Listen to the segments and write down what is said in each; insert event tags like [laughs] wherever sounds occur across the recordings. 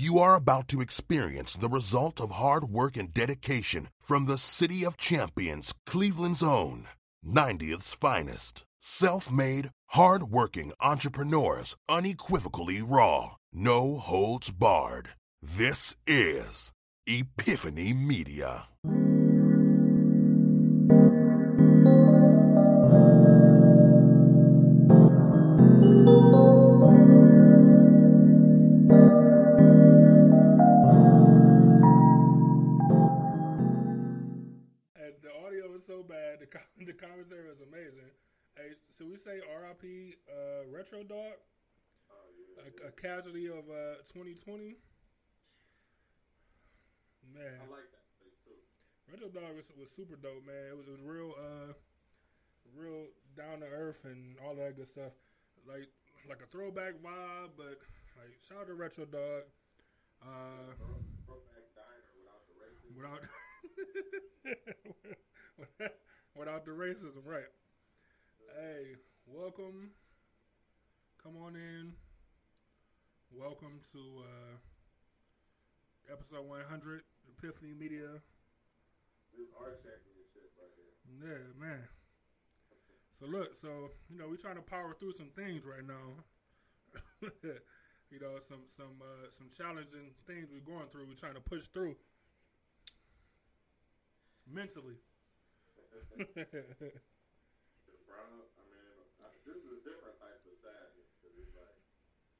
You are about to experience the result of hard work and dedication from the City of Champions, Cleveland's own, 90th's finest. Self made, hard working entrepreneurs, unequivocally raw, no holds barred. This is Epiphany Media. Commentary is amazing. Hey, should we say R.I.P. Uh, Retro Dog? A, a casualty of uh, 2020. Man, I like that place too. Retro Dog was, was super dope, man. It was, it was real, uh, real down to earth and all that good stuff. Like like a throwback vibe, but like shout out to Retro Dog. Uh, Brokeback Diner without the racism. without [laughs] without the racism, right? Hey, welcome. Come on in. Welcome to uh, episode 100, Epiphany Media. This art championship right here. Yeah, man. So look, so you know, we're trying to power through some things right now. [laughs] you know, some some uh, some challenging things we're going through. We're trying to push through mentally. [laughs] The Brown, I mean, this is a different type of sadness because it's like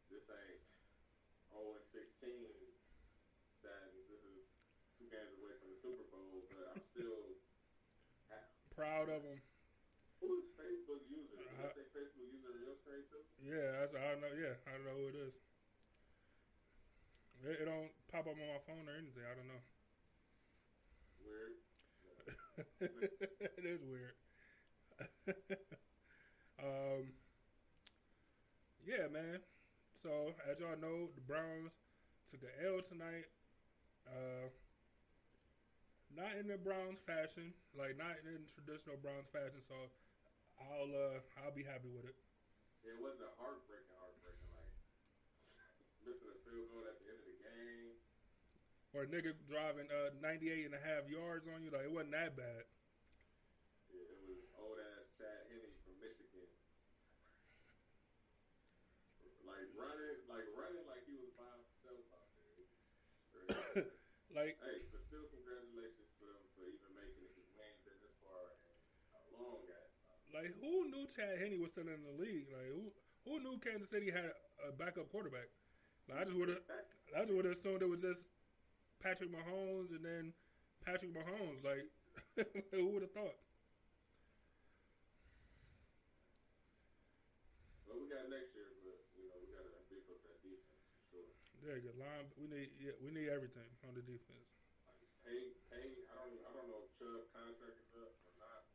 this ain't 0 and 16 sadness. This is two games away from the Super Bowl, but I'm still. Proud of them. Who is Facebook user? Did Uh, I say Facebook user in your screen too? Yeah, that's, I don't know. Yeah, I don't know who it is. It, it don't pop up on my phone or anything. I don't know. Weird. [laughs] it is weird. [laughs] um, yeah, man. So as y'all know, the Browns took an L tonight. Uh, not in the Browns fashion, like not in traditional Browns fashion. So I'll uh, I'll be happy with it. It wasn't heartbreaking, heartbreaking. Like [laughs] missing a field goal at the end the. Or a nigga driving uh, 98 and a half yards on you, like it wasn't that bad. Yeah, it was old ass Chad Henne from Michigan. Like running, like running like he was by himself out there. [laughs] Like hey, but still congratulations for him for even making it we ain't been this far in a long ass time. Like who knew Chad Henne was still in the league? Like who who knew Kansas City had a backup quarterback? Like I just would have I just would have assumed it was just Patrick Mahomes and then Patrick Mahomes. Like [laughs] who would have thought? But we got next year, but you know we gotta beef up that defense for sure. There you go. Line, we need yeah, we need everything on the defense. Like pay, pay. I don't, I don't know if Chubb contract is up or not.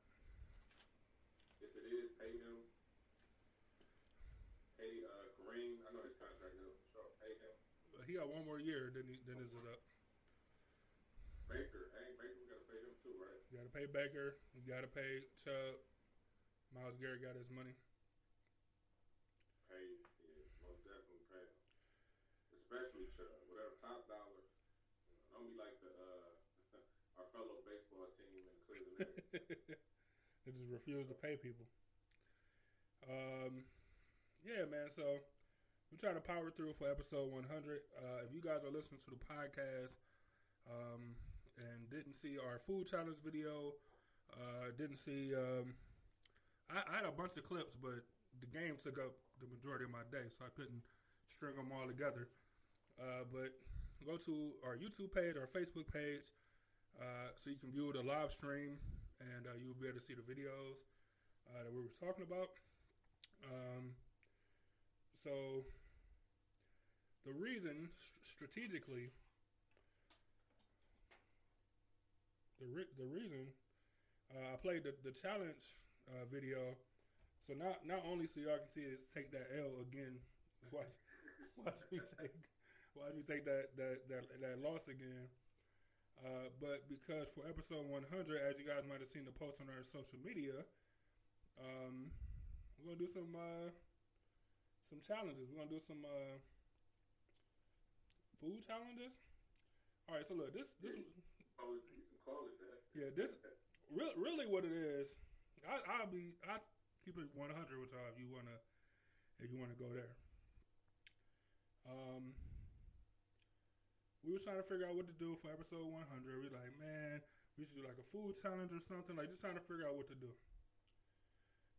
If it is, pay him. Pay uh, Kareem. I know his contract is up for sure. Pay him. But he got one more year, then he, then is it up? Baker, hey Baker, we gotta pay him too, right? You got to pay Baker. You got to pay Chubb. Myles Garrett got his money. Pay, yeah, most definitely pay him. Especially Chubb, whatever top dollar. You know, don't be like the uh, [laughs] our fellow baseball team in Cleveland. [laughs] they just refuse to pay people. Um, yeah, man. So we're trying to power through for episode 100. Uh, if you guys are listening to the podcast um, and didn't see our food challenge video, uh, didn't see, um, I, I had a bunch of clips, but the game took up the majority of my day, so I couldn't string them all together. Uh, but go to our YouTube page, our Facebook page, uh, so you can view the live stream and uh, you'll be able to see the videos uh, that we were talking about. Um, so the reason, st- strategically, the re- the reason uh, I played the, the challenge uh, video, so not not only so y'all can see us take that L again, [laughs] watch watch me take watch me take that that that, that loss again. Uh, but because for episode 100, as you guys might have seen the post on our social media, um, we're gonna do some uh, some challenges. We're gonna do some uh, food challenges. All right, so look, this this was Oh, call it that. yeah this really really what it is. I, I'll be I keep it one hundred with y'all if you wanna if you wanna go there. Um, we was trying to figure out what to do for episode one hundred. We like, man, we should do like a food challenge or something. Like just trying to figure out what to do.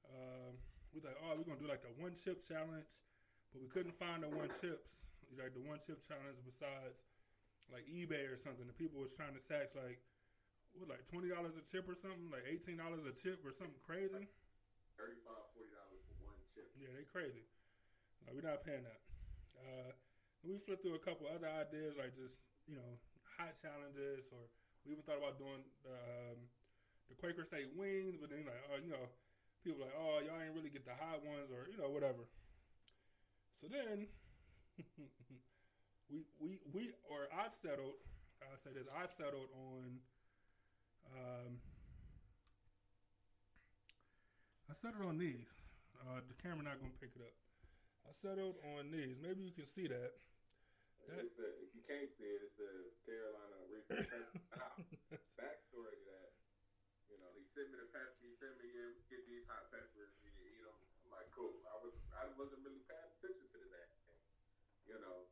Um, we like, oh, we're gonna do like the one chip challenge, but we couldn't find the one chips. Like the one chip challenge besides like eBay or something. The people was trying to tax like what like twenty dollars a chip or something, like eighteen dollars a chip or something crazy. $35, $40 for one chip. Yeah, they crazy. Like we're not paying that. Uh, we flipped through a couple other ideas like just you know hot challenges, or we even thought about doing um, the Quaker Steak wings, but then like oh you know people like oh y'all ain't really get the hot ones or you know whatever. So then [laughs] we we we or I settled. I say this. I settled on. Um, I settled on these. Uh, the camera not gonna pick it up. I settled on these. Maybe you can see that. That- said, if you can't see it, it says Carolina now, backstory to that, you know, he sent me the pepper. He sent me here, get these hot peppers. You eat them. I'm like, cool. I was, I wasn't really paying attention to the that, you know.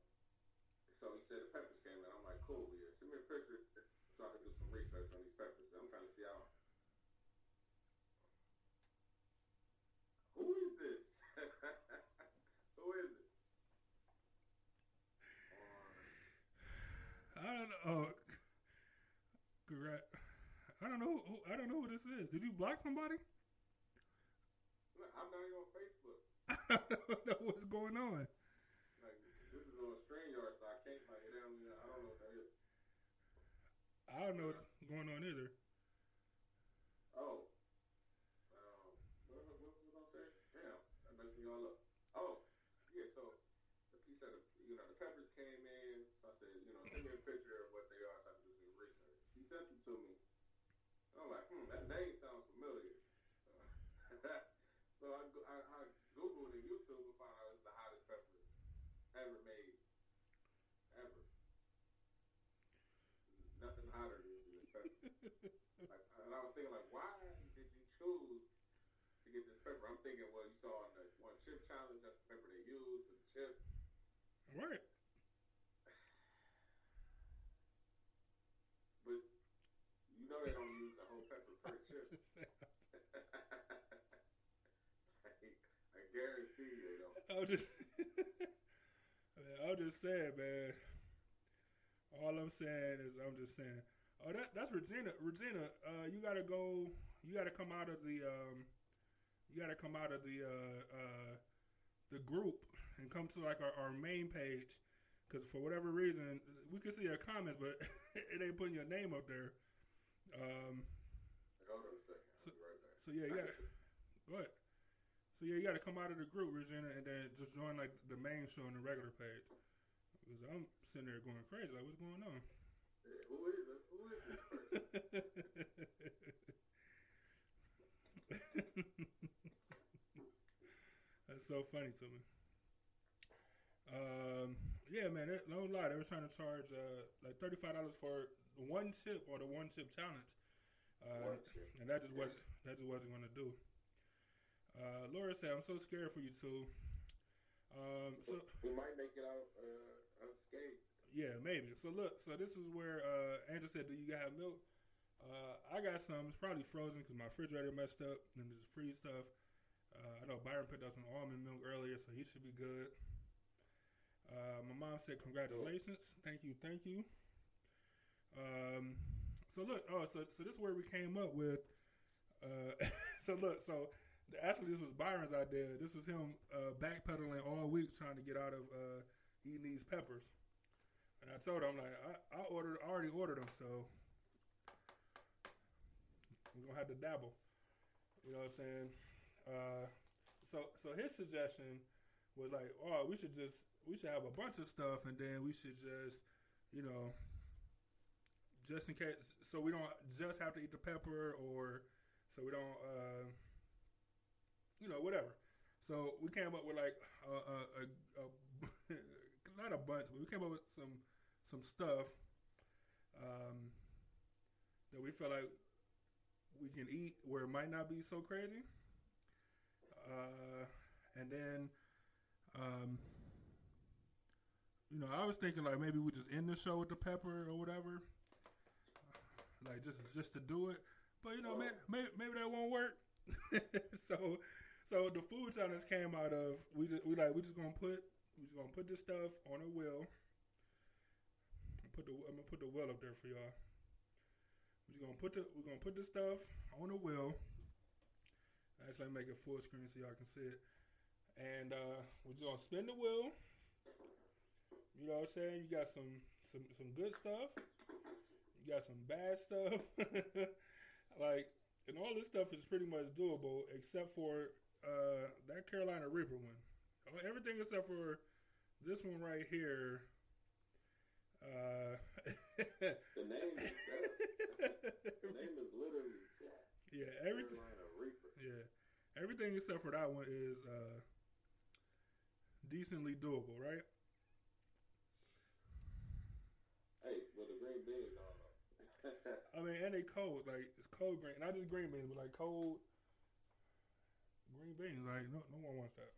So he said the peppers came in. I'm like, cool. Yeah, send me a picture so I can do some research on these peppers. I'm trying to see how. Who is this? Who is it? Uh, I don't. Oh, correct. I don't know. Who, I don't know who this is. Did you block somebody? Look, I'm not even on Facebook. [laughs] I don't know what's going on. Like this is on StreamYard, so I can't like it down. I don't know what that is. I don't know what's going on either. Oh. Um, what, what, what was I saying? Damn, that messed me all up. Oh, yeah. So he said, you know, the peppers came in. So I said, you know, send me a picture of what they are, so I can do some research. He sent them to me. And I'm like, hmm, that name sounds familiar. So, so I, go- I, I googled in YouTube and found out it's the hottest pepper ever made, ever. Nothing hotter than this pepper. Like, and I was thinking, like, why choose to get this pepper? I'm thinking, well, you saw on the one chip challenge, that's the pepper they used for the chip. Right. But you know they don't use the whole pepper per [laughs] chip. I, I guarantee you they don't. I was just, [laughs] I was just saying, man. All I'm saying is, I'm just saying. Oh, that that's Regina. Regina, uh, you gotta go. You gotta come out of the. Um, you gotta come out of the uh, uh, the group and come to like our, our main page. Because for whatever reason, we can see your comments, but [laughs] it ain't putting your name up there. Um, Hold on a second. I'll be right back. so yeah, you gotta go ahead. So yeah, you gotta come out of the group, Regina, and then just join like the main show on the regular page. Because I'm sitting there going crazy, like what's going on? Yeah, who is it? Who is person? [laughs] That's so funny to me. Um, yeah, man, that, no lie, they were trying to charge uh, like thirty five dollars for one chip or the one chip challenge, uh, chip. and that just wasn't that just wasn't going to do. Uh, Laura said, "I'm so scared for you two. Um, so we might make it out uh, unscathed. yeah, maybe. So look, so this is where uh, Angela said, "Do you have milk?" Uh, I got some. It's probably frozen because my refrigerator messed up and there's free stuff. Uh, I know Byron picked up some almond milk earlier, so he should be good. Uh, my mom said, "Congratulations, thank you, thank you." Um, so look, oh, so so this is where we came up with. Uh, [laughs] so look, so actually this was Byron's idea. This was him uh, backpedaling all week trying to get out of uh, eating these peppers. And I told him like I, I ordered, I already ordered them, so we're gonna have to dabble. You know what I'm saying? Uh, so so his suggestion was like, oh, we should just we should have a bunch of stuff, and then we should just, you know, just in case, so we don't just have to eat the pepper, or so we don't, uh, you know, whatever. So we came up with like a, a, a, a [laughs] not a bunch, but we came up with some some stuff um, that we felt like we can eat where it might not be so crazy. Uh, and then, um, you know, I was thinking like maybe we just end the show with the pepper or whatever, like just just to do it. But you know, may, maybe, maybe that won't work. [laughs] so, so the food challenge came out of we just we like we just gonna put we just gonna put this stuff on a wheel. Put the I'm gonna put the wheel up there for y'all. We're gonna put the we're gonna put the stuff on the wheel. Actually, make it full screen so y'all can see it. And uh, we're just gonna spin the wheel. You know what I'm saying? You got some some some good stuff. You got some bad stuff. [laughs] like, and all this stuff is pretty much doable except for uh, that Carolina Reaper one. Everything except for this one right here. Uh, [laughs] the name, is, the name is literally yeah. Everything. Yeah, everything except for that one is uh, decently doable, right? Hey, well the green beans don't. I mean, and they cold. Like it's cold green, not just green beans, but like cold green beans. Like no, no one wants that.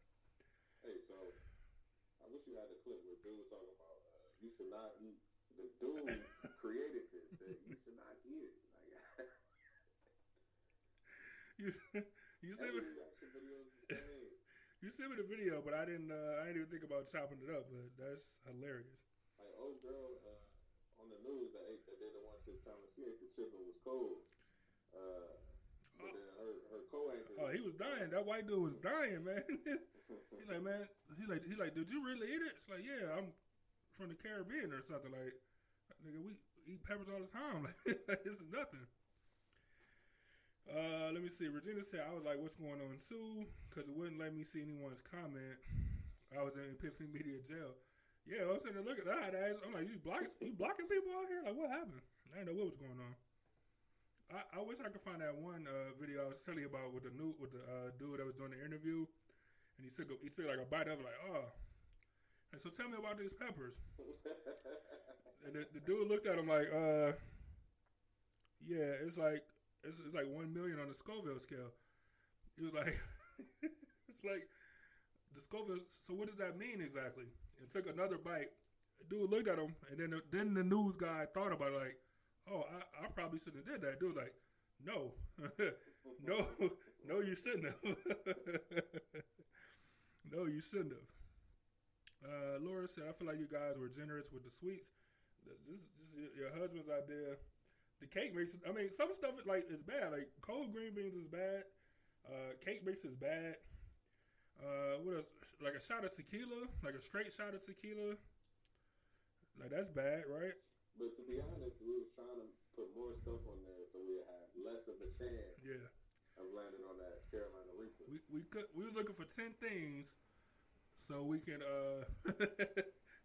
hey, so I wish you had the clip where dude was talking about you should not eat. The dude [laughs] created this. Said you should not eat it. Like, [laughs] You you every me, reaction video is the you see me the video, but I didn't. Uh, I didn't even think about chopping it up. But that's hilarious. Like old girl uh, on the news that ate that did the one chip challenge. She ate the and was cold. Uh, but then her her co-anchor. Oh, he was dying. That white dude was [laughs] dying, man. he's like, man. He's like, he's like, did you really eat it? It's like, yeah, I'm from the Caribbean or something. Like, nigga, we eat peppers all the time. [laughs] Like, this is nothing. Uh, let me see. Regina said, I was like, what's going on Sue? Because it wouldn't let me see anyone's comment. I was in Epiphany Media jail. Yeah, I was sitting there looking. To ask, I'm like, you blocking, you blocking people out here? Like, what happened? I didn't know what was going on. I, I wish I could find that one uh, video I was telling you about with the new with the uh, dude that was doing the interview, and he took a, he took like a bite of it, like oh, and so tell me about these peppers. And the, the dude looked at him like, uh, yeah, it's like it's, it's like one million on the Scoville scale. He was like, [laughs] it's like the Scoville. So what does that mean exactly? And took another bite. The dude looked at him, and then the, then the news guy thought about it, like, oh, I, I probably shouldn't have did that. Dude, like, no, [laughs] no, [laughs] no, you shouldn't have. no, you shouldn't have. Uh, Laura said, I feel like you guys were generous with the sweets. This, this is your husband's idea. The cake mix, I mean, some stuff like is bad. Like cold green beans is bad. Uh, cake mix is bad. Uh, what else? Like a shot of tequila, like a straight shot of tequila. Like that's bad, right? But to be honest, we was trying to put more stuff on there so we have less of a chance Yeah. of landing on that Carolina Reaper. We we could we was looking for ten things, so we can uh [laughs]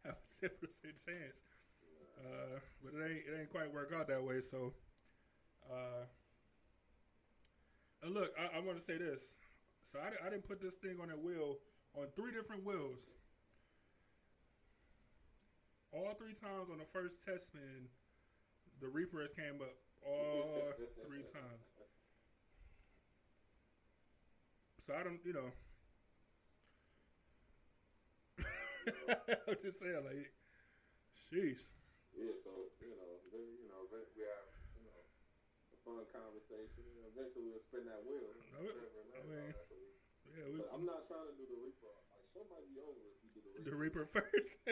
have a ten percent [laughs] chance. Uh, but it ain't it ain't quite work out that way. So, uh, and look, I, I want to say this. So I, I didn't put this thing on a wheel on three different wheels. All three times on the first test spin, the Reaper has came up all three times. So I don't, you know. [laughs] I'm just saying, like, sheesh. Yeah, so you know, you know, we have you know a fun conversation. And eventually, we'll spin that wheel. I mean- Whatever, I mean, that's what we- Yeah, we, I'm not trying to do the Reaper. Like, be over if you do the the Reaper. Reaper first. [laughs]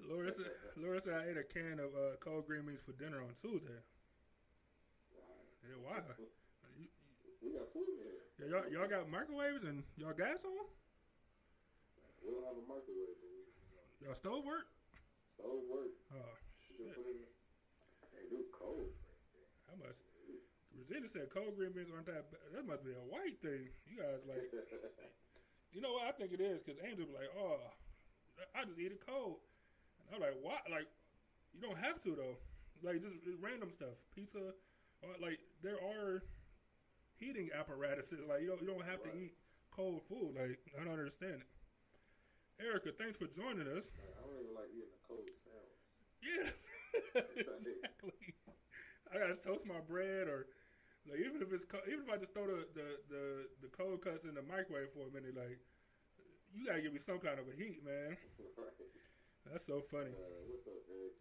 Laura said, Laura said I ate a can of uh, cold green beans for dinner on Tuesday. Yeah, why? You- We got food in here. yeah, y'all, y'all got microwaves and y'all gas on? We don't have a microwave, but we uh, Y'all stove work? stove work. Oh, shit. it. Hey, dude, cold. How much? Regina said cold green beans aren't that bad. That must be a white thing. You guys like, [laughs] you know what I think it is? Because Angel be like, oh, I just eat it cold. And I'm like, why? Like, you don't have to though. Like, just random stuff. Pizza, or like, there are heating apparatuses. Like, you don't, you don't have to eat cold food. Like, I don't understand it. Erica, thanks for joining us. I don't even like eating a cold sandwich. Yeah, exactly. [laughs] I gotta toast my bread, or like even if it's co- even if I just throw the, the the the cold cuts in the microwave for a minute, like you gotta give me some kind of a heat, man. [laughs] right. That's so funny. Uh, what's up, Eric?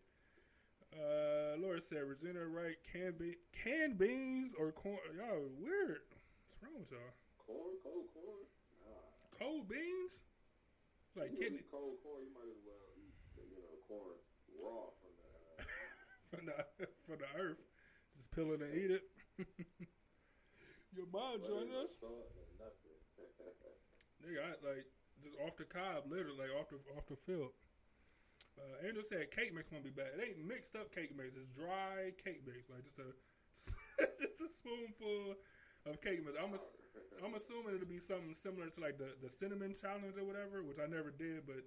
Uh, Laura said, Regina Wright, canned, be- canned beans or corn. Y'all weird. What's wrong with y'all? Corn, cold corn? Nah. Cold beans? Like you eat cold corn, you might as well eat, you know, corn raw from the. Uh, [laughs] from the from the earth. Just peel it and eat it. [laughs] Your mom joined us. salt, and nothing. [laughs] Nigga, I, like just off the cob, literally, like off the off the field. Uh, Angel said cake mix won't be bad. It ain't mixed up cake mix. It's dry cake mix, like just a just a spoonful of cake mix. I'm ass- I'm assuming it'll be something similar to like the, the cinnamon challenge or whatever, which I never did, but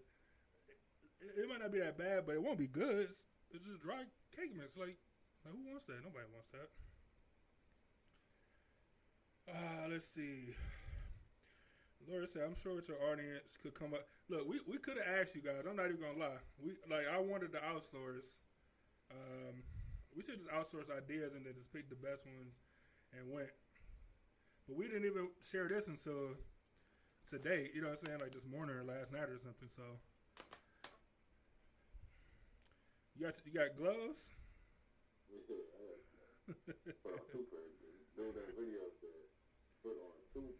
it, it might not be that bad, but it won't be good. It's, it's just dry cake mix. Like, like who wants that? Nobody wants that. Uh, let's see. Laura said, "I'm sure your audience could come up. Look, we, we could have asked you guys. I'm not even gonna lie. We like I wanted to outsource. Um, we should just outsource ideas and then just pick the best ones and went. But we didn't even share this until today. You know what I'm saying? Like this morning or last night or something. So you got you got gloves. Yeah, I had- put on two. Dude, that video said, put on two.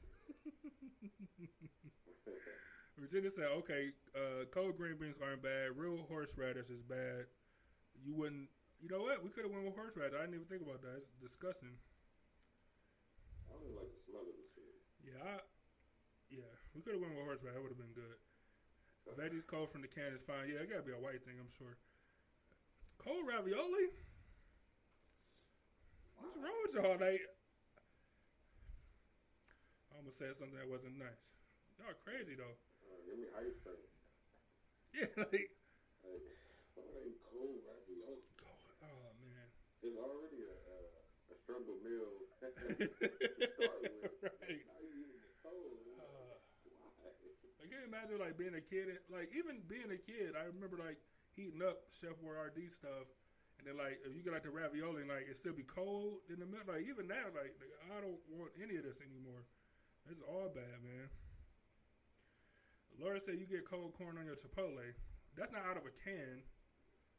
Virginia said, "Okay, uh, cold green beans aren't bad. Real horseradish is bad. You wouldn't. You know what? We could have went with horseradish. I didn't even think about that. It's disgusting. I don't even like the smell of this shit. Yeah, I, yeah. We could have went with horseradish. That would have been good. Veggies cold from the can is fine. Yeah, it gotta be a white thing. I'm sure. Cold ravioli. What's wrong with y'all? Like, I almost said something that wasn't nice. Y'all crazy though. Uh, give me ice cream. [laughs] Yeah, like, Like, why they cold ravioli? oh man. It's already a struggle meal [laughs] [laughs] to start with. Right. Now you eating it cold. Uh, I can't imagine like being a kid. Like even being a kid, I remember like heating up Chef Boyardee stuff, and then like if you get like the ravioli, and, like it still be cold in the middle. Like even now, like, like, I don't want any of this anymore. It's all bad, man. Laura said you get cold corn on your Chipotle. That's not out of a can,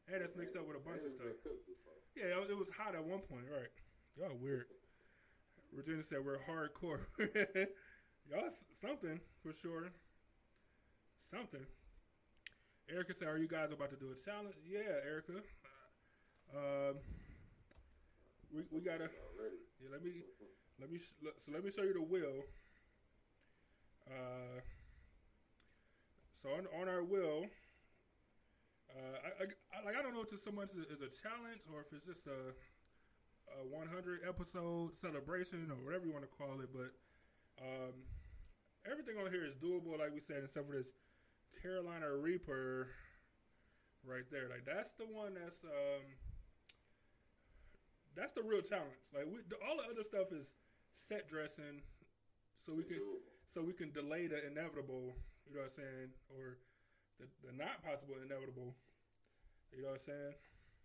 and it's mixed up with a bunch of stuff. been cooked before. Yeah, it was hot at one point, right? Y'all weird. Regina said we're hardcore. [laughs] Y'all something for sure. Something. Erica said, "Are you guys about to do a challenge?" Yeah, Erica. Um, we we gotta. Yeah, let me let me so let me show you the wheel. Uh, so on on our wheel, uh, I, I, I like I don't know if this so much is a challenge or if it's just a, a 100 episode celebration or whatever you want to call it, but um, everything on here is doable, like we said, except for this Carolina Reaper right there. Like that's the one that's um, that's the real challenge. Like we, all the other stuff is set dressing, so we can so we can delay the inevitable. You know what I'm saying? Or the, the not possible inevitable. You know what I'm saying?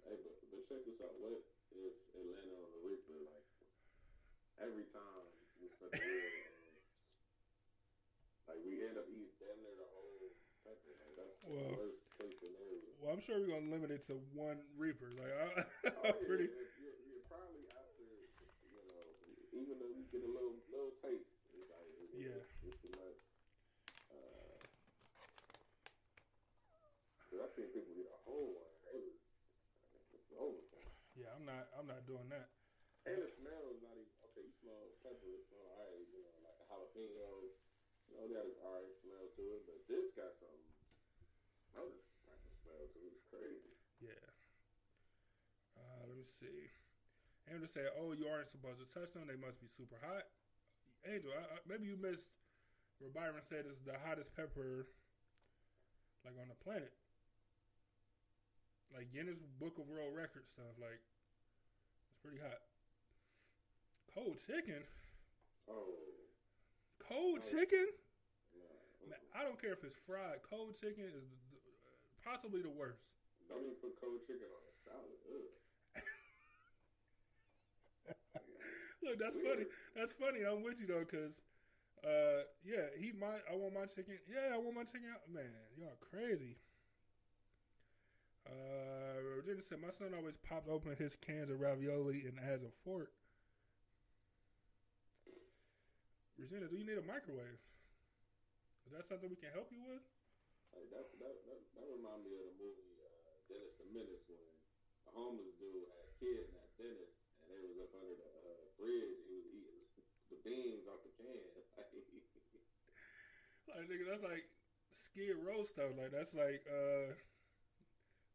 Hey, but, but check this out. What if Atlanta on the Reaper, like, every time we spent the wheel, like, we end up eating damn near the whole pepper. Like, that's Well- the worst case scenario. Well, I'm sure we're gonna limit it to one Reaper. Like, I, [laughs] Oh, I'm yeah, pretty. You're, you're probably after, you know, even though you get a little little taste. It's like, it's, Yeah. It's, it's too much. Uh, cause I've seen people get a whole one. It was, it was over. Yeah, I'm not. I'm not doing that. And the smell is not even okay. You smell pepper, it smell alright. You know, like jalapeno. You know, got alright smell to it, but this got some other type of smell to it. It's crazy. Yeah. Uh, let me see. Angel said, "Oh, you aren't supposed to touch them. They must be super hot." Angel, I, I, maybe you missed where Byron said it's the hottest pepper, like on the planet. Like Guinness Book of World Records stuff. Like it's pretty hot. Cold chicken. Oh, Cold Oh. chicken. no. Man, I don't care if it's fried. Cold chicken is the, the, possibly the worst. Don't even put cold chicken on a salad. [laughs] Look, that's funny. That's funny. I'm with you though, cause uh, yeah, he my I want my chicken. Yeah, I want my chicken. Out man, y'all crazy. Uh, Virginia said my son always pops open his cans of ravioli and adds a fork. Regina, do you need a microwave? Is that something we can help you with? Like that, that, that, that remind me of the movie uh, Dennis the Menace when a homeless dude had kidnapped Dennis and they was up under the uh, bridge. He was eating the beans off the can. [laughs] Like nigga, that's like Skid Row stuff. Like that's like uh,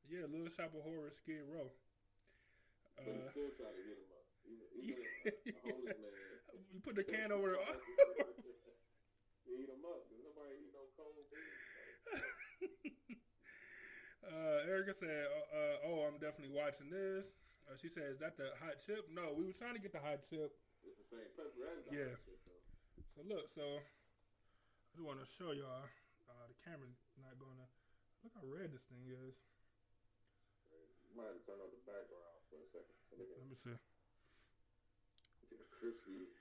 yeah, Little Shop of Horror, Skid Row. but Uh, still tried to hit him up. Even, even a, a homeless man. you put the can over. Eat [laughs] [laughs] him up. Nobody eat no cold. [laughs] Uh, Erica said, uh, uh, "Oh, I'm definitely watching this." Uh, she said, "Is that the hot chip?" No, we were trying to get the hot chip. It's the same pepper as the Yeah. hot shit, though. So look, so I just want to show y'all. Uh, the camera's not gonna look how red this thing is. Might have to turn off the background for a second so they Let me see. get a crispy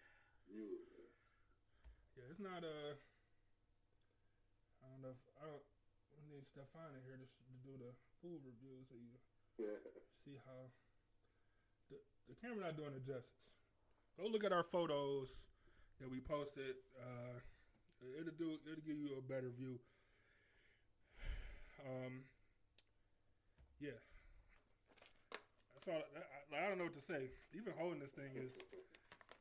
view. of it. Yeah, it's not Uh, I don't know. If, I don't. We need Stefan in here to, to do the food review, so you Yeah. see how the the camera not doing it justice. Go look at our photos that we posted. Uh, it'll do. It'll give you a better view. Um. Yeah. I, I, I don't know what to say. Even holding this thing is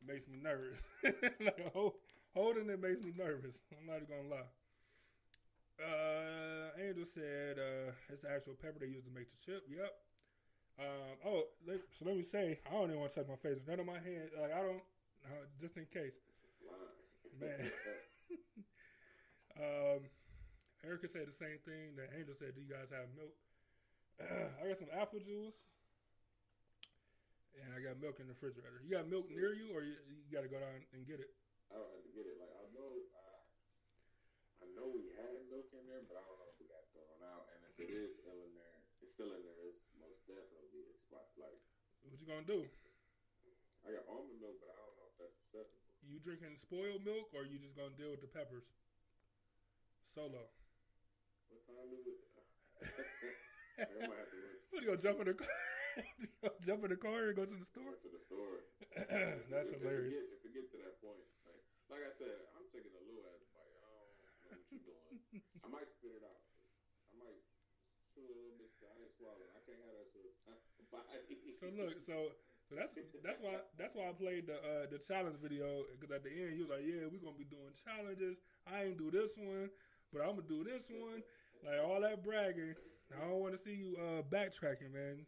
makes me nervous. [laughs] like hold, holding it makes me nervous. I'm not even gonna lie. Uh, Angel said uh, it's the actual pepper they use to make the chip. Yep. Um, oh, let, so let me say, I don't even want to touch my face. None of my hands, like I don't, uh, just in case. Man. [laughs] Um, Erica said the same thing that Angel said. Do you guys have milk? [clears throat] I got some apple juice, and I got milk in the refrigerator. You got milk near you, or you, you got to go down and get it? I don't have to get it. Like I know, I, I know we had milk in there, but I don't know if we got thrown out. And if it is still in there, it's still in there. It's most definitely expired. Like What you gonna do? I got almond milk, but I don't know if that's acceptable. You drinking spoiled milk, or you just gonna deal with the peppers solo? What time is it? [laughs] I might have to [laughs] What you gonna jump in the car? [laughs] Jump in the car and go to the store? to the store. [clears throat] That's if, hilarious. If it, get, if it get to that point, like, like I said, I'm taking a little ass bite. I don't know what you're doing. I might spit it out. I might chew a little bit. I ain't swallowing. I can't have that shit. [laughs] So look, so so that's that's why that's why I played the uh, the challenge video because at the end he was like, "Yeah, we're gonna be doing challenges. I ain't do this one, but I'm gonna do this one." Like all that bragging, I don't want to see you uh, backtracking, man.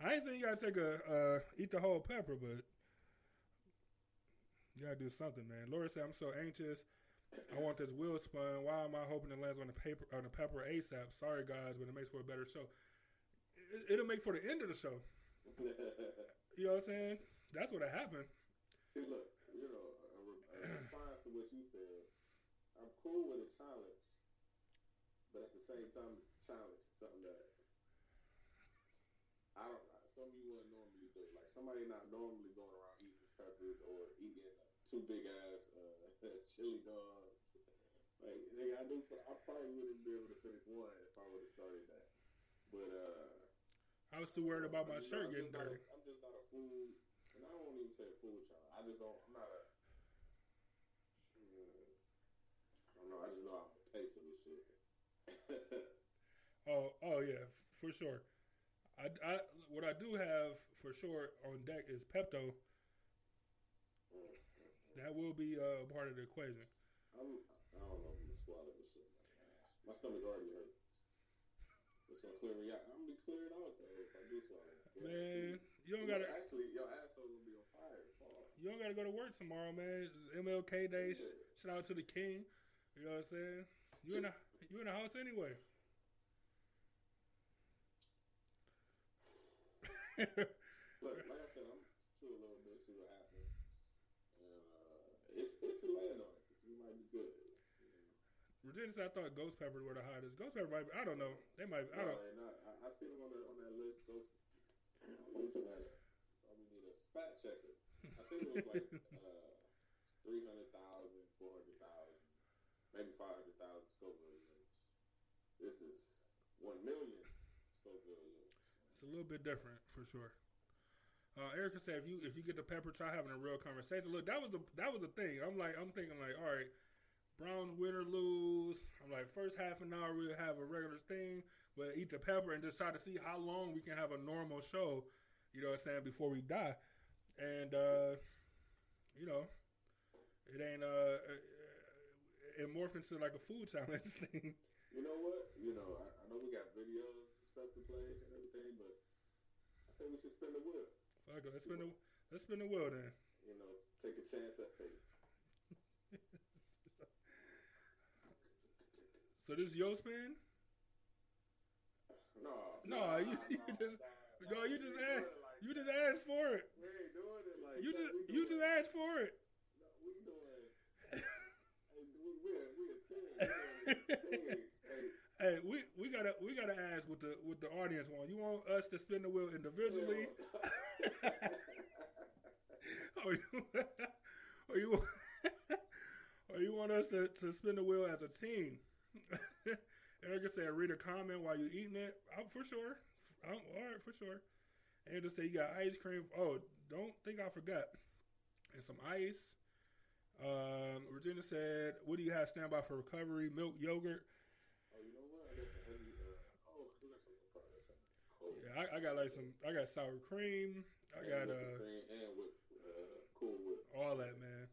I ain't saying you gotta take a uh, eat the whole pepper, but you gotta do something, man. Laura said, "I'm so anxious. I want this wheel spun. Why am I hoping it lands on the paper on the pepper ASAP? Sorry, guys, but it makes for a better show. It, it'll make for the end of the show." [laughs] You know what I'm saying? That's what happened. See, look, you know, a, response to what you said, I'm cool with a challenge, but at the same time, it's a challenge something that I don't. Some of you wouldn't normally do. Like somebody not normally going around eating these peppers or eating two big ass uh, [laughs] chili dogs. Like, nigga, I do. I probably wouldn't be able to finish one if I would have started that. But uh. I was too worried about my I'm shirt getting I'm dirty. I'm just not a food, and I don't even say a food child. I just don't. I'm not a. I don't know. I just know I'm gonna pay for this shit. [laughs] Oh, oh yeah, f- for sure. I, I, what I do have for sure on deck is Pepto. That will be uh, part of the equation. I'm. I don't know if I'm gonna swallow this shit. My stomach already hurt. It's gonna clear me out. I'm gonna be cleared out though if I do swallow. Man, you don't gotta, Actually, your asshole gonna be on fire. tomorrow. you don't gotta go to work tomorrow, man. It's MLK Day. Sh- Shout out to the King. You know what I'm saying? You in the, you in the house anyway. Look, like I said, I'm chew a little bit, see what happens. And uh, if if you land on it, we might be good. Virginia said I thought ghost pepper were the hottest. Ghost pepper might be, I don't know. They might I don't not. I, I see them on, the, on that list. Should have, probably need a spat checker. I think it was like [laughs] uh, 300,000, 400,000, maybe 500,000 Scoville units. This is 1 million Scoville. A little bit different for sure. Uh, Erica said, "If you if you get the pepper, try having a real conversation." Look, that was the that was the thing. I'm like, I'm thinking like, all right, Browns win or lose. I'm like, first half an hour we'll have a regular thing, but eat the pepper and just try to see how long we can have a normal show. You know what I'm saying before we die, and uh, you know, it ain't uh, it morphed into like a food [laughs] challenge thing. You know what? You know, I, I know we got videos stuff to play and everything, but I think we should spin the wheel. Fuck it, let's spin the let's spin the wheel then. You know, take a chance at fate. [laughs] So this is your spin? No, No, nah, you, nah, you nah, just no, you just asked like you that. just asked for it. We ain't doing it like You that. just you just asked for it. No, we doing. hey, [laughs] we we a, we a team. We a [laughs] team. Hey, we, we gotta we gotta ask what the what the audience want. You want us to spin the wheel individually, [laughs] or you [laughs] or you [laughs] or you want us to, to spin the wheel as a team? Erica said, read a comment while you eating it. I'm for sure. I'm, all right, for sure. Andrew said you got ice cream. Oh, don't think I forgot. And some ice. Um, Regina said, "What do you have standby for recovery? Milk, yogurt." oh, you know what? I got the heavy. Uh, oh, we got some products. Cool. Yeah, I, I got like some. I got sour cream. I got uh Cream and with uh, cool whip. all that man.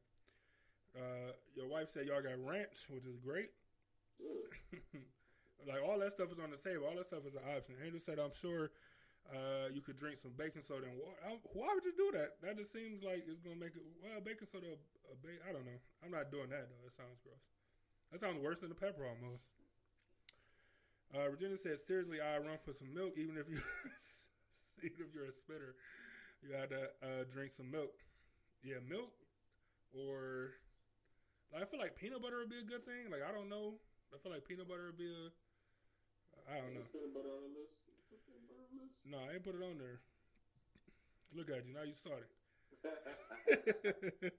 Uh, your wife said y'all got ranch, which is great. Good. [laughs] like all that stuff is on the table. All that stuff is an option. Andrew said, "I'm sure uh, you could drink some baking soda and water." I, why would you do that? That just seems like it's gonna make it. Well, baking soda, a ba- I don't know. I'm not doing that though. It sounds gross. That sounds worse than the pepper almost. Uh, Regina said, "Seriously, I run for some milk, even if you, [laughs] even if you're a spitter, you got to uh, drink some milk. Yeah, milk, or like, I feel like peanut butter would be a good thing. Like I don't know. I feel like peanut butter would be a. I don't know. Peanut butter on the list? Peanut butter on the list? No, I ain't put it on there. Look at you now. You saw it. [laughs]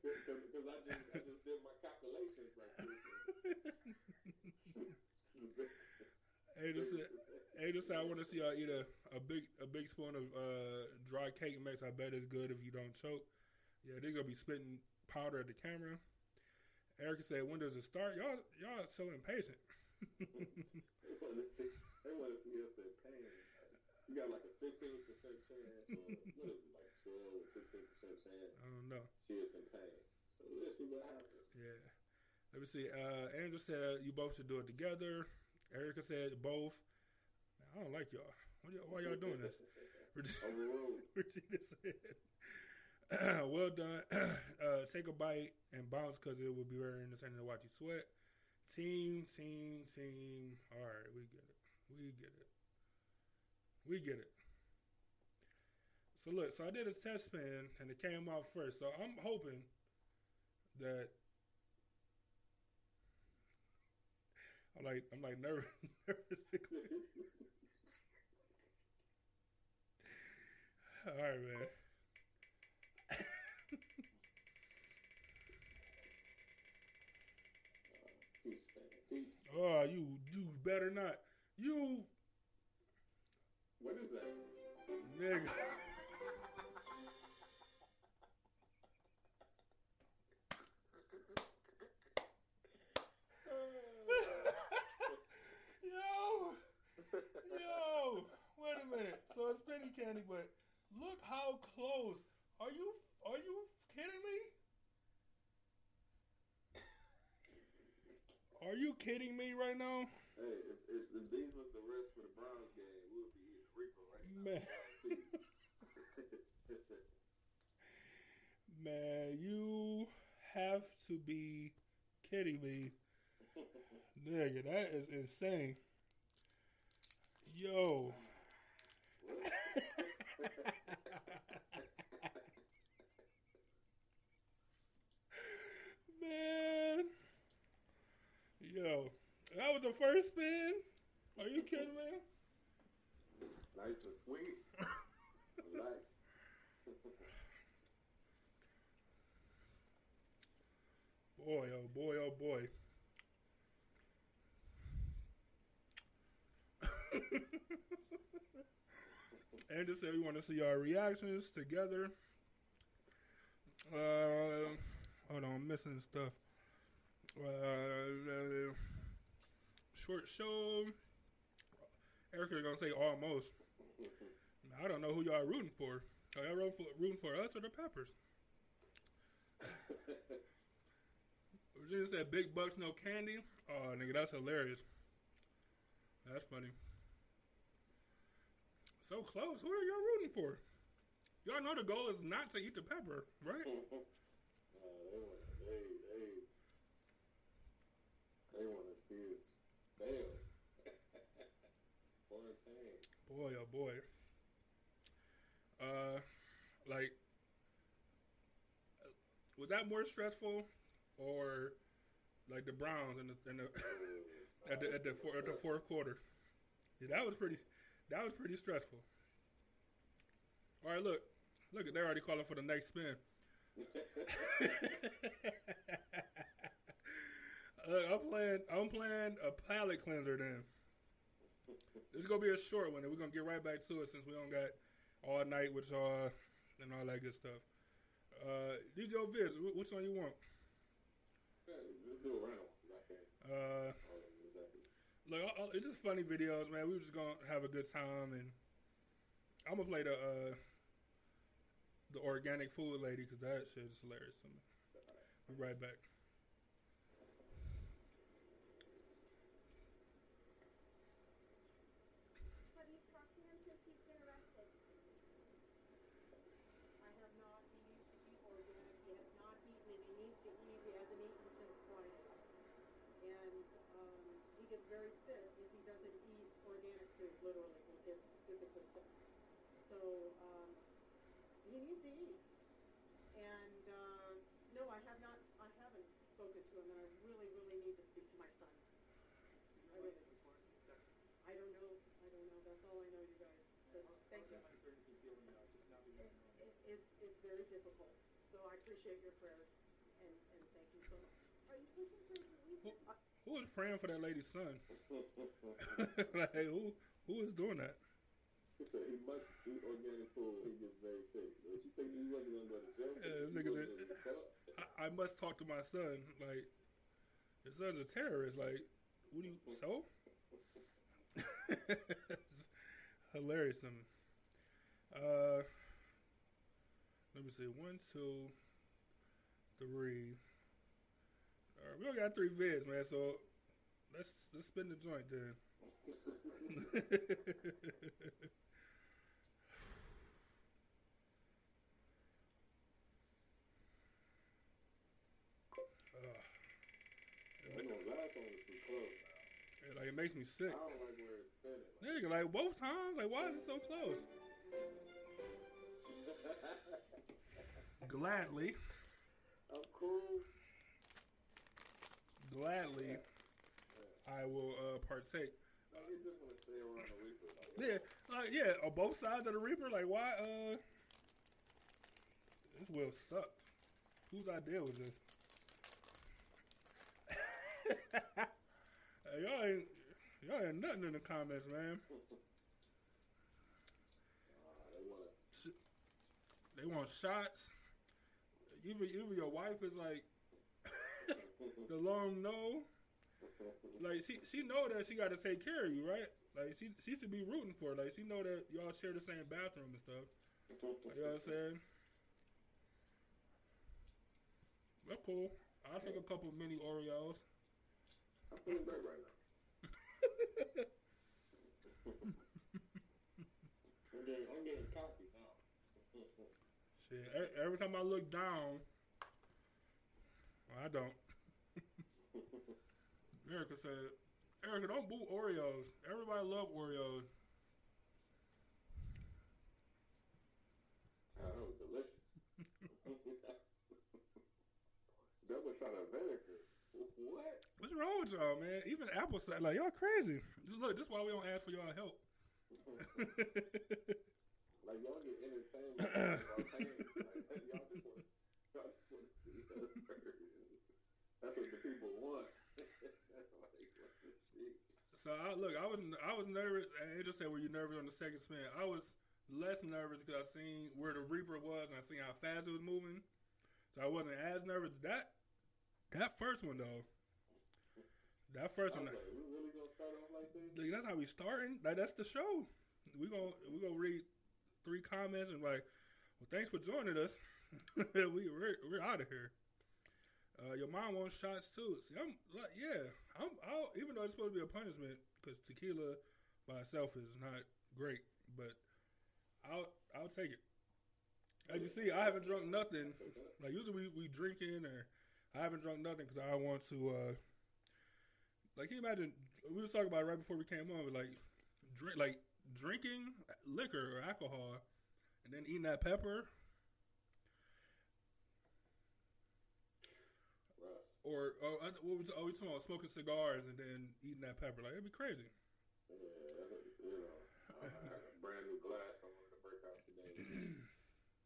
Because I just, I just did my calculations like this. [laughs] Angel said, Angel said, I want to see y'all eat a, a big a big spoon of uh, dry cake mix. I bet it's good if you don't choke. Yeah, they're gonna be spitting powder at the camera. Erica said, "When does it start?" Y'all, y'all so impatient. [laughs] They want to see, they want to see us in pain. You got like a 15% chance, or what is it, like 12 or 15% chance I don't know. see us in pain. So let's see what happens. Yeah. Let me see. Uh, Angel said you both should do it together. Erica said both. I don't like y'all. What y'all why y'all doing this? [laughs] [laughs] Regina said, [clears throat] "Well done. [clears throat] uh, take a bite and bounce because it will be very entertaining to watch you sweat." Team, team, team. All right, we get it. We get it. We get it. So look, so I did a test spin and it came out first. So I'm hoping that I'm like I'm like nervous [laughs] nervous [laughs] All right, man. Keeps pain. Keeps. Oh, you you better not. You What is that? nigga. [laughs] Yo, yo, wait a minute. So it's penny candy, but look how close. Are you are you kidding me? Are you kidding me right now? Hey, if, if, if these was the rest for the Browns game, we would be eating Reaper right now. Man. [laughs] Man, you have to be kidding me. [laughs] Nigga, that is insane. Yo. Man. Yo. That was the first spin? Are you kidding me? Nice and sweet. [laughs] nice. Boy, oh boy, oh boy. [laughs] Andrew said we want to see our reactions together. Uh, hold on, I'm missing stuff. Uh, short show. Erica's gonna say almost. I don't know who y'all rooting for. Are y'all rooting for us or the Peppers? [laughs] Virginia said big bucks, no candy. Oh, nigga, that's hilarious. That's funny. So close. Who are y'all rooting for? Y'all know the goal is not to eat the pepper, right? [laughs] They want they they they want to see us fail. [laughs] Boy, oh boy. Uh, like, was that more stressful, or like the Browns in the, in the [laughs] at the at the, four, at the fourth quarter? Yeah, that was pretty. That was pretty stressful. All right, look, look, they're already calling for the next spin. [laughs] I'm playing. I'm playing a palate cleanser. Then this is gonna be a short one, and we're gonna get right back to it since we don't got all night with y'all and all that good stuff. Uh, DJ Viz, wh- which one you want? Yeah, just do a round. Uh, I- it's just funny videos, man. We were just gonna have a good time, and I'm gonna play the uh, the organic food lady because that shit is hilarious to me. Be right back. Have you talked to him since he's been arrested? I have not. He needs to eat organic. He has not eaten it. He needs to eat. He hasn't eaten since Friday. And um, he gets very sick if he doesn't eat organic food. Literally, he gets physically sick. So um, he needs to eat. And uh, no, I have not. I haven't spoken to him, and I really, really need to speak to my son. I really. I don't know. I don't know. That's all I know, you guys. But thank you. It, it, it's, it's very difficult. So I appreciate your prayers and, and thank you so much. Are you taking for Who, weekend? Who is praying for that lady's son? [laughs] like who who is doing that? he he must eat organic food. He gets very sick. But you think he wasn't gonna go to jail? Yeah, nigga wasn't said- gonna get caught? I, I must talk to my son. Like his son's a terrorist. Like what do you so? [laughs] Hilarious. Uh, let me see. One, two, three. All right, we only got three vids, man. So let's let's spin the joint then. I know last one was too close. It, like it makes me sick. I don't like where it's spinning. Nigga, like both times. Like why is it so close? Gladly, I'm gladly, I will uh, partake. Around the Reaper. Like, Yeah, like yeah, on both sides of the Reaper. Like why? Uh, this will suck. Whose idea was this? [laughs] Y'all ain't y'all ain't nothing in the comments, man. they want to. They want shots. Even even your wife is like [laughs] the long no. Like she she know that she got to take care of you, right? Like she she should be rooting for. It. Like she know that y'all share the same bathroom and stuff. You know what I'm saying? That's cool. I'll take a couple mini Oreos. I'm feeling great right now. [laughs] I'm getting, I'm getting cocky now. Shit, every time I look down, well, I don't. [laughs] Erica said, Erica, don't boo Oreos. Everybody love Oreos. Delicious. [laughs] Double shot of vinegar. What? What's wrong with y'all, man? Even Apple said like y'all crazy. Look, this is why we don't ask for y'all help. [laughs] Like y'all get entertainment. y'all paying. Like, y'all just want, y'all just want to see us. That's what the people want. That's what they want to see. So I, look, I was I was nervous. And Angel said, "Were you nervous on the second spin?" I was less nervous because I seen where the Reaper was and I seen how fast it was moving. So I wasn't as nervous. That that first one though, that first one, like, we really gonna start off like this? like, that's how we starting. Like that's the show. We gonna we gonna read three comments and like, well, thanks for joining us. [laughs] we we're, we're out of here. Uh, your mom wants shots too. See, I'm like, yeah, I'm. I'll, even though it's supposed to be a punishment because tequila by itself is not great, but I'll I'll take it. As you see, I haven't drunk nothing. Like usually we we drinking or I haven't drunk nothing because I want to. uh Like, can you imagine? We was talking about right before we came on, but like drink like drinking liquor or alcohol and then eating that pepper Rough. or oh, what was oh, we talking about smoking cigars and then eating that pepper. Like it'd be crazy. Yeah, you know, I had a brand new glass I wanted to break out today. [clears throat]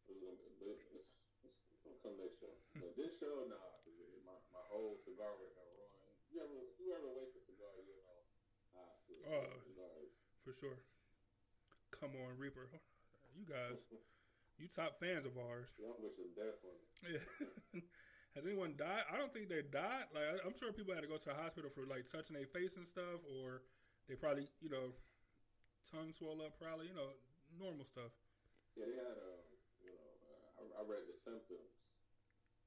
It was gonna, but it's, gonna come next show. But this show, nah, my my whole cigar was gonna ruin. You ever you ever waste a cigar? You know ah, I feel. Oh. Cigars. For sure. Come on, Reaper. You guys, you top fans of ours. Y'all wish them death on it. Yeah. [laughs] Has anyone died? I don't think they died. Like I- I'm sure people had to go to the hospital for like touching their face and stuff, or they probably, you know, tongue swell up. Probably, you know, normal stuff. Yeah, they had um, you know, uh, I, I read the symptoms,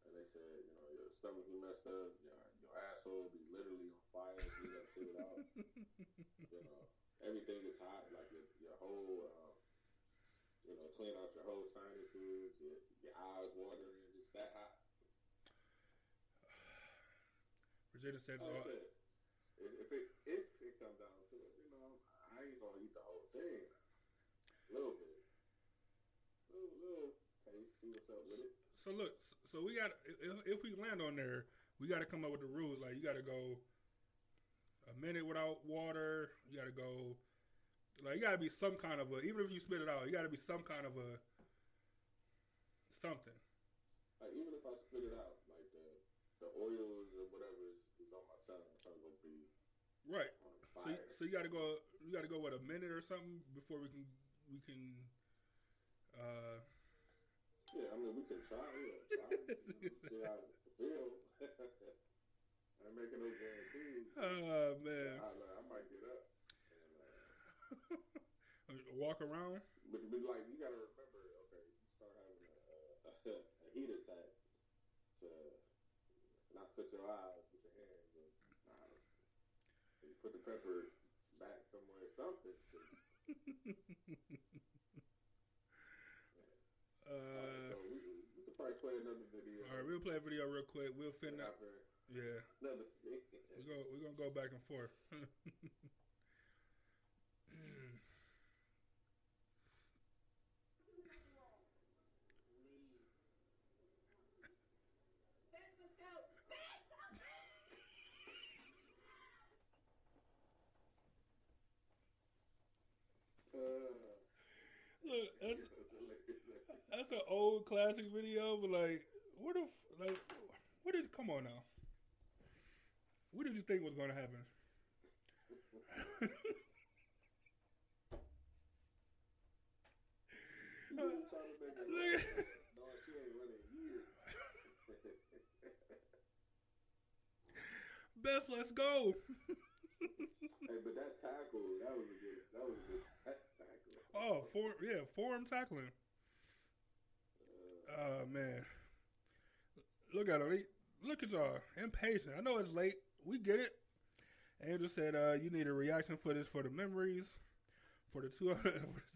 and they said, you know, your stomach be messed up, your your asshole be literally on fire you shit it out. [laughs] you know, everything is hot, like your your whole, um, you know, clean out your whole sinuses, your your eyes watering, just that hot. Virginia said, Oh, uh. If, it if it comes down to it, you know, I ain't gonna eat the whole thing. A little bit, little little taste, see what's up with it. so look, so we got if, if we land on there, we got to come up with the rules. Like you got to go a minute without water. You got to go like you got to be some kind of a even if you spit it out, you got to be some kind of a something. Like even if I spit it out, like the the oils or whatever is, is on my tongue, my tongue gonna be Right. So so you got to go you got to go what a minute or something before we can we can uh yeah, I mean we can try. Yeah, try. [laughs] see how it feel. [laughs] I'm making no guarantees. oh man. I, I might get up. [laughs] And, uh, Walk around. But be like, you gotta remember, okay, you start having a, a, a heat attack to not touch your eyes with your hands and nah, you put the pepper back somewhere, something. [laughs] Uh, so we, we could probably play another video. all right, we'll play a video real quick. We'll finish. Yeah, another thing. we go. We're gonna go back and forth. [laughs] Look, that's that's an old classic video, but like, what if like, what did? Come on now. What did you think was gonna happen? you know, trying to make it Look right. at- [laughs] No, she ain't running years. Beth, let's go. Hey, but that tackle, that was a good, that was a good tackle. [laughs] oh, for yeah, forearm tackling. Oh man, look at him. He- Look at y'all, impatient. I know it's late. We get it. Angel said, uh, "You need a reaction footage for the memories for the 200 [laughs] for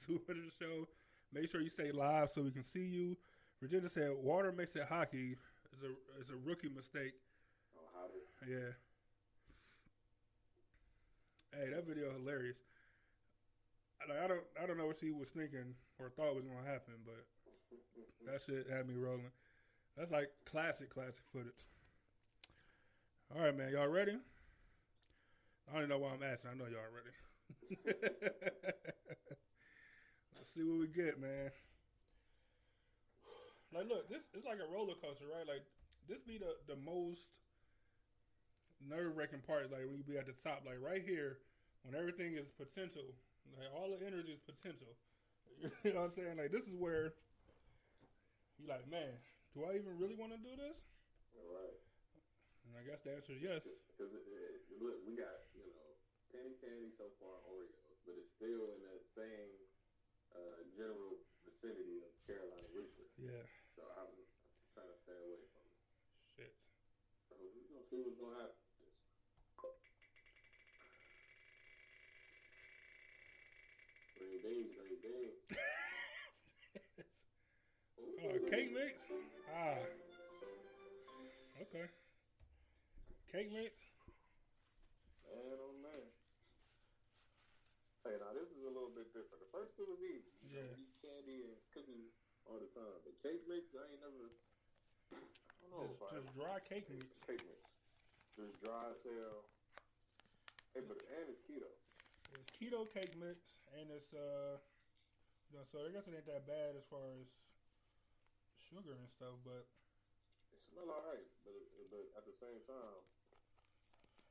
the 200 show. Make sure you stay live so we can see you." Virginia said, "Water makes it hockey. It's a it's a rookie mistake." Oh, Yeah. Hey, that video hilarious. Like, I don't I don't know what she was thinking or thought was gonna happen, but that shit had me rolling. That's like classic classic footage. All right, man, y'all ready? I don't know why I'm asking. I know y'all already. [laughs] Let's see what we get, man. Like, look, this it's like a roller coaster, right? Like, this be the the most nerve wracking part. Like when you be at the top, like right here, when everything is potential, like all the energy is potential. [laughs] you know what I'm saying? Like this is where you're like, man, do I even really want to do this? Right. And I guess the answer is yes. Because look, we got you know penny candy so far Oreos, but it's still in that same uh, general vicinity of Carolina Reaper. Yeah. So I'm, I'm trying to stay away from it. Shit. So we're gonna see what's gonna happen. Green beans, green beans. Oh, cake mix? Ah. Okay. Cake mix? Man, oh man. Hey, now this is a little bit different. The first two was easy. You know, eat candy and cookies all the time. But cake mix, I ain't never. I don't know Just, just dry cake mix. Cake mix. Just dry as hell. Hey, but and it's keto. It's keto cake mix, and it's uh, you know, so I guess it ain't that bad as far as sugar and stuff, but It smell alright, but but at the same time,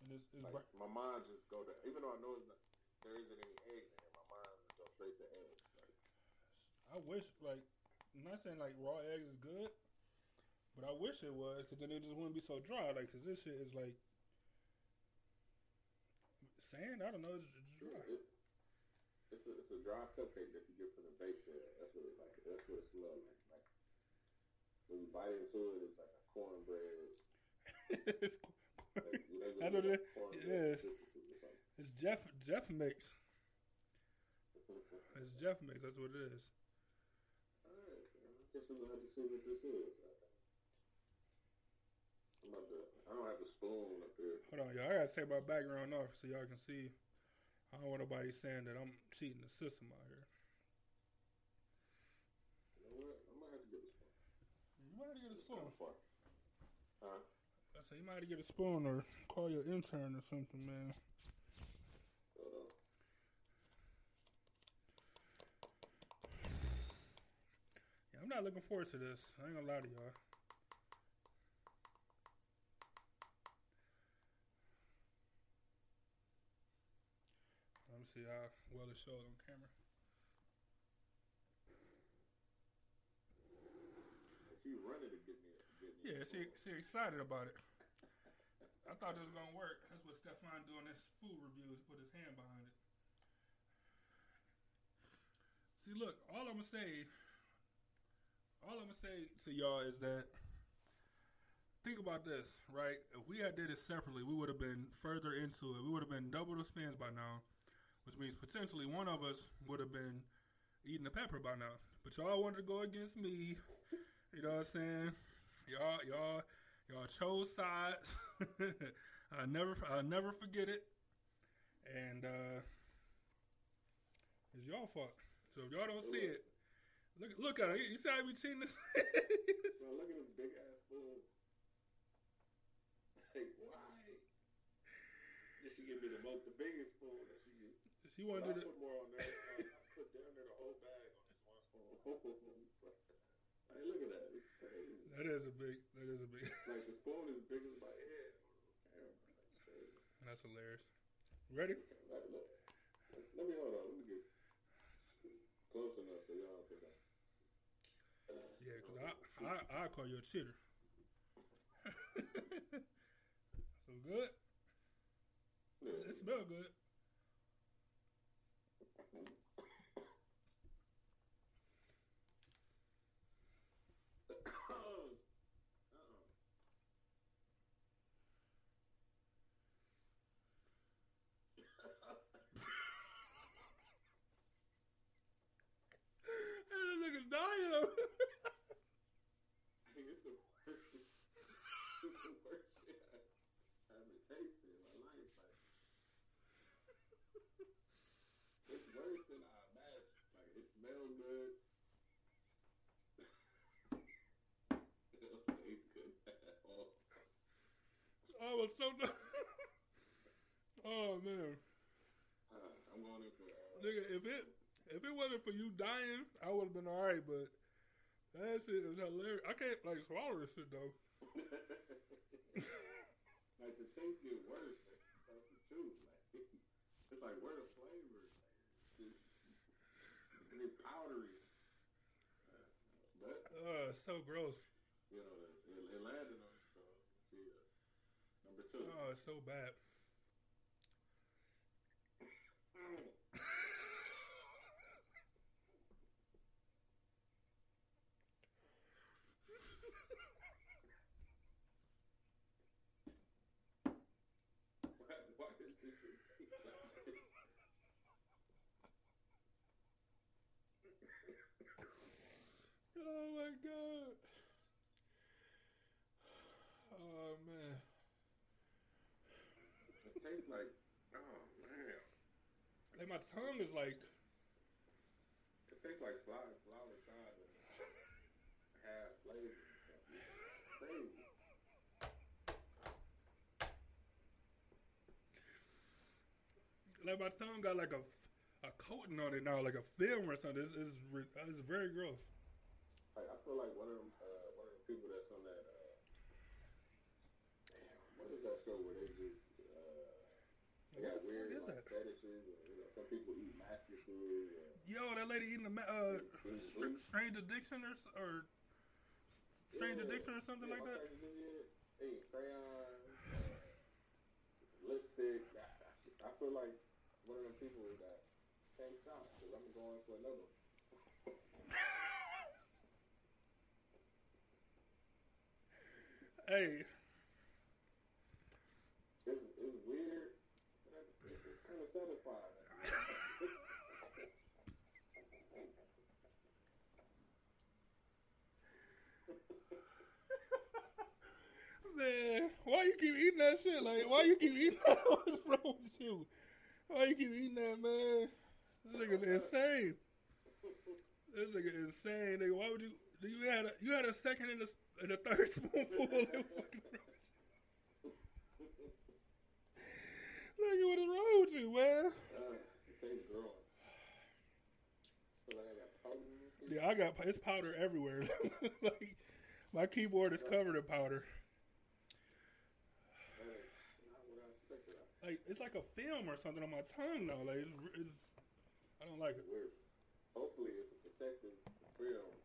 and it's, it's like right- my mind just go to even though I know it's not, there isn't any eggs in here, my mind just go straight to eggs. Like, I wish like I'm not saying like raw eggs is good, but I wish it was because then it just wouldn't be so dry. Like, cause this shit is like sand. I don't know. It's, it's dry. It, it's a, it's a dry cupcake that you get from the bake sale. That's what it like. That's what it smells like. When you bite into it, it's like a cornbread. [laughs] it's, Like, you know, That's what it is. cornbread Yes. consistency or something. it's Jeff Jeff mix. [laughs] It's Jeff mix. That's what it is. Alright, I guess we're gonna have to see what this is. I'm about to. I don't have a spoon up here. Hold on, y'all. I gotta take my background off so y'all can see. I don't want nobody saying that I'm cheating the system out here. You know what? I might have to get a spoon. You might have to get a spoon. kinda. Huh? I say you might have to get a spoon or call your intern or something, man. On. Yeah, I'm not looking forward to this. I ain't gonna lie to y'all. Let me see how well it shows on camera. She running to get me. Get me Yeah, she she excited about it. I thought this was gonna work. That's what Stefan doing this food review is put his hand behind it. See, look, all I'm gonna say, all I'm gonna say to y'all is that think about this, right? If we had did it separately, we would have been further into it. We would have been double the spins by now, which means potentially one of us would have been eating the pepper by now. But y'all wanted to go against me. You know what I'm saying? Y'all, y'all, y'all chose sides. [laughs] I never, I'll never forget it. And uh it's y'all fault. So if y'all don't see it, look, look at it. You see how we cheating [laughs] this? Now look at this big ass spoon. Like why? Did she give me the most, the biggest spoon that she get? she I wanted to. put more on there. I I put down there the whole bag on this one spoon. [laughs] hey, look at that. It's crazy. That is a big. That is a big. Like the [laughs] spoon is big as my head. Damn, that's crazy. That's hilarious. Ready? Like, look. Let me hold on. Let me get close enough so y'all think I. Yeah, because I, I, I call you a cheater. [laughs] so good. Yeah. It smell good. Oh. Uh-uh. Nigga it's [laughs] the worst. it's the worst shit I haven't tasted in my life. Like, it's worse than I imagined. Like, it smells good. it don't taste good at all. I was so. [laughs] Oh man, Uh, I'm going in for. Uh, nigga, if it if it wasn't for you dying, I would have been all right. But that shit is hilarious. I can't like swallow this shit though. [laughs] like the taste get worse. Like, truth. Like it's like where the flavor. Like, it's, and it's powdery. But Uh, so gross. you know, it, it, landed on. So see, uh, number two. Oh, it's so bad. Why, why does this shit taste like this? Oh my god. Oh man. It tastes like, oh man, Like my tongue is like it tastes like flour, flour tried to have flavor. Crazy. like my tongue got like a a coating on it now, like a film or something. It's it's, it's very gross. Like I feel like one of them, uh, one of the people that's on that. Uh, damn, what is that show where they just uh, they got weird is like that? fetishes, and you know, some people eat mattresses. And, Yo, that lady eating the ma- uh, str- strange addiction or or strange Yeah. addiction or something yeah, like that. crazy nigga, They eat crayons, uh, lipstick. I, I, I feel like one of them people that can't stop because I'm going for another. [laughs] Hey, It's, it's weird, it's kind of satisfying. man, why you keep eating that shit? Like, why you keep eating [laughs] that? What's wrong with you? Why you keep eating that, man? This nigga's insane. This nigga insane, nigga. Why would you? You had a you had a second and a, and a third [laughs] spoonful. Of fucking Nigga, what is wrong you, man? Uh. Yeah, I got it's powder everywhere. [laughs] like my keyboard is covered in powder. Like it's like a film or something on my tongue now. Like it's, it's I don't like it. Hopefully it's a protective film.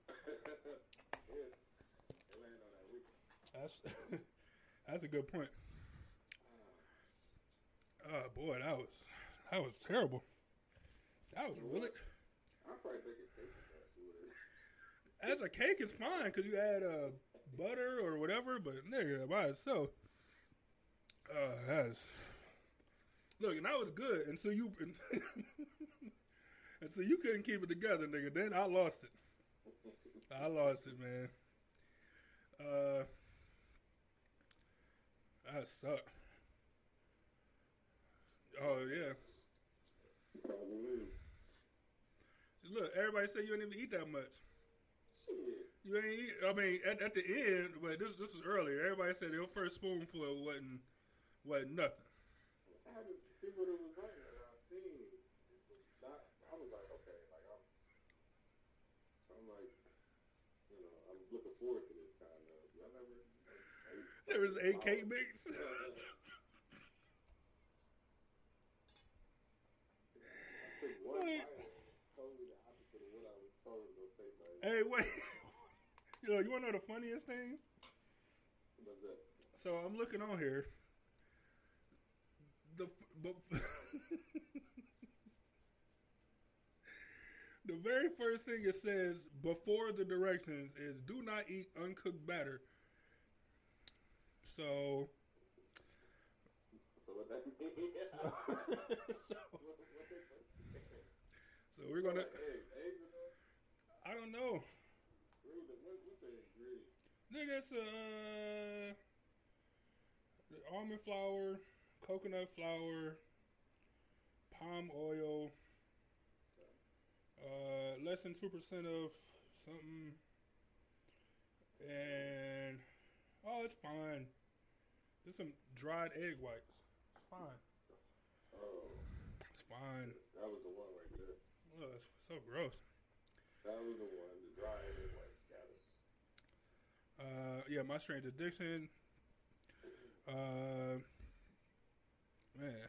That's [laughs] that's a good point. Oh boy, that was that was terrible. That was really I'm probably as a cake it's fine because you add uh, butter or whatever, but nigga by itself, uh, that's look and that was good until you [laughs] until you couldn't keep it together, nigga. Then I lost it. I lost it, man. Uh, that sucked. Oh yeah. Look, everybody say you didn't even eat that much. Shit. You ain't eat. I mean, at, at the end, but this this was earlier. Everybody said their first spoonful wasn't wasn't nothing. I had to see what it was like. And I seen it was not. I was like, okay, like I'm. I'm like, you know, I'm looking forward to this kind of. I never. ate There was eight cake solid- mix. I took one Right. bite, totally the [laughs] opposite of what I was told to taste like. hey, wait. [laughs] Yo, you wanna know the funniest thing? What's that? So I'm looking on here. The f- but [laughs] the very first thing it says before the directions is do not eat uncooked batter. So So what that means? so, [laughs] so we're gonna. Eggs, eggs in there? I don't know, Really, what, what's the ingredient? nigga. It's uh, almond flour, coconut flour, palm oil, uh, less than two percent of something, and oh, it's fine. Just some dried egg whites. It's fine. Oh, It's fine. that was the one right there. Oh, it's so gross. That was the one. The dry whites got us. Uh, yeah, my strange addiction. Uh, man,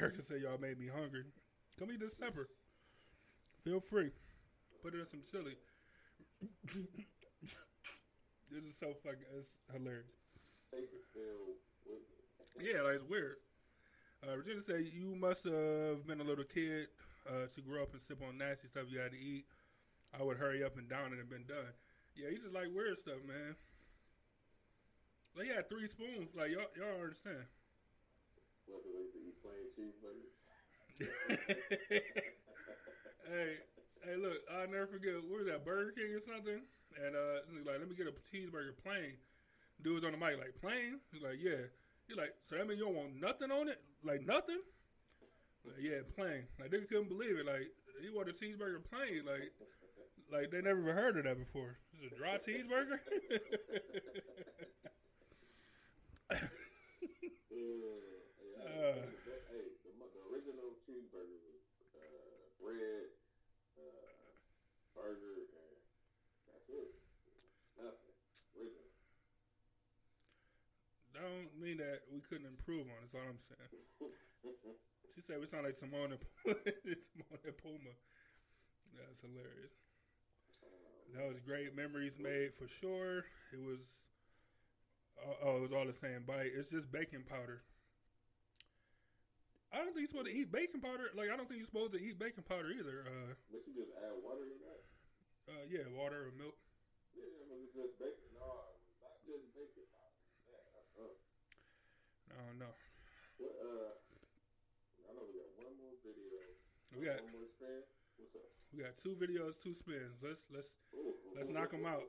Erica said y'all made me hungry. Come eat this pepper. Feel free. Put it in some chili. this is so fucking. It's hilarious. Taste is filled Yeah, like it's weird. Uh, Regina said you must have been a little kid uh, to grow up and sip on nasty stuff you had to eat. I would hurry up and down and it been done. Yeah, he just like weird stuff, man. Like he had three spoons. Like y'all, y'all understand. used to eat plain cheeseburgers. [laughs] hey, hey, look, I'll never forget. What was that, Burger King or something? And uh, like, let me get a cheeseburger plain. Dude was on the mic like, plain? He's like, yeah. He's like, so that means you don't want nothing on it? Like nothing? Like, yeah, plain. Like they couldn't believe it. Like he wanted a cheeseburger plain. Like, like they never heard of that before. Is a dry cheeseburger. [laughs] Yeah, Uh. yeah. hey, the, mo- the original cheeseburger was uh, bread, uh, burger, and that's it. Nothing. Original. don't mean that we couldn't improve on. it, That's all I'm saying. She said we sound like Timon and [laughs] Timon and Pumbaa. That's hilarious. That was great memories made for sure. It was oh, oh, it was all the same bite. It's just baking powder. I don't think you're supposed to eat baking powder. Like I don't think you're supposed to eat baking powder either. Uh, But you just add water to? Uh yeah, water or milk. Yeah, it was just bacon. No, not just bacon. Yeah, uh, I don't know. what, uh, I know we got one more video. We got one more spin. What's up? we got two videos, two spins. Let's let's Ooh. let's knock them out.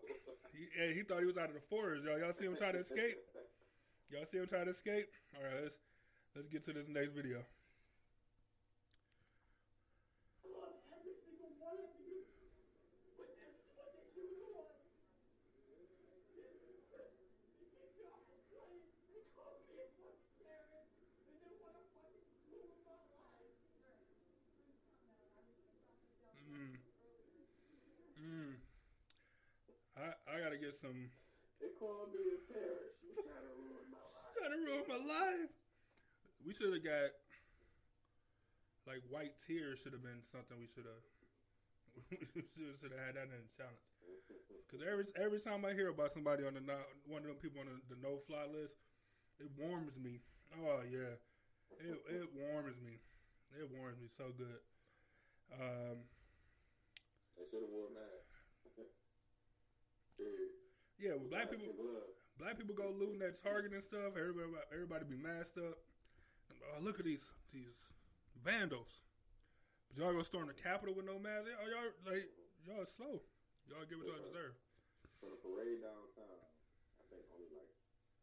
He, hey, he thought he was out of the forest, y'all. Y'all see him try to escape? [laughs] Y'all see him try to escape? All right, let's let's get to this next video. Mm. Mm. I I gotta get some. They called me a terrorist. You trying to ruin my life. Trying to ruin my life. We should have got like white tears. Should have been something we should have. [laughs] we should have had that in the challenge. Because every every time I hear about somebody on the no, one of them people on the, the no fly list, it warms me. Oh yeah, it it warms me. It warms me so good. Um, They should have worn that. Yeah, well, black people black people go looting at Target and stuff. Everybody everybody be masked up. Oh, look at these these vandals. But y'all go storm the Capitol with no mask. Oh, y'all like y'all slow. Y'all get what y'all deserve. For the parade downtown, I think only like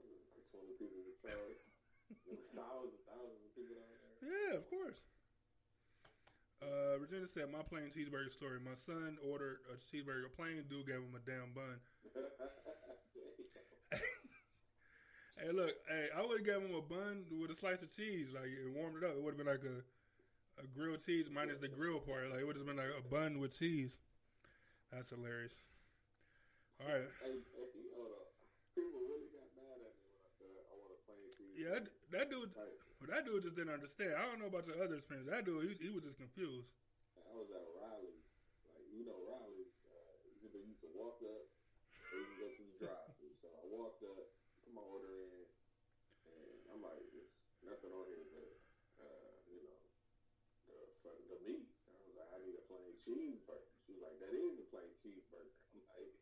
like twenty people were [laughs] charged. There was thousands, thousands of people down there. Yeah, of course. Uh, Regina said, "My plain cheeseburger story. My son ordered a cheeseburger plain. Dude gave him a damn bun. [laughs] Hey, look, hey, I would have given him a bun with a slice of cheese, like it warmed it up. It would have been like a a grilled cheese minus the grill part. Like it would have been like a bun with cheese. That's hilarious. All right, hey, hey, hold on. People really got mad at me when I said I want a plain cheese. yeah, that, that dude, Type. Well, that dude just didn't understand. I don't know about your other experience. That dude, he, he was just confused. I was at Rally's. Like, you know, Rally's, uh, you can walk up or you can go to the drive thru So I walked up, put my order in, and I'm like, there's nothing on here but, uh, you know, the, the meat. I was like, I need a plain cheeseburger. She was like, that is a plain cheeseburger. I'm like,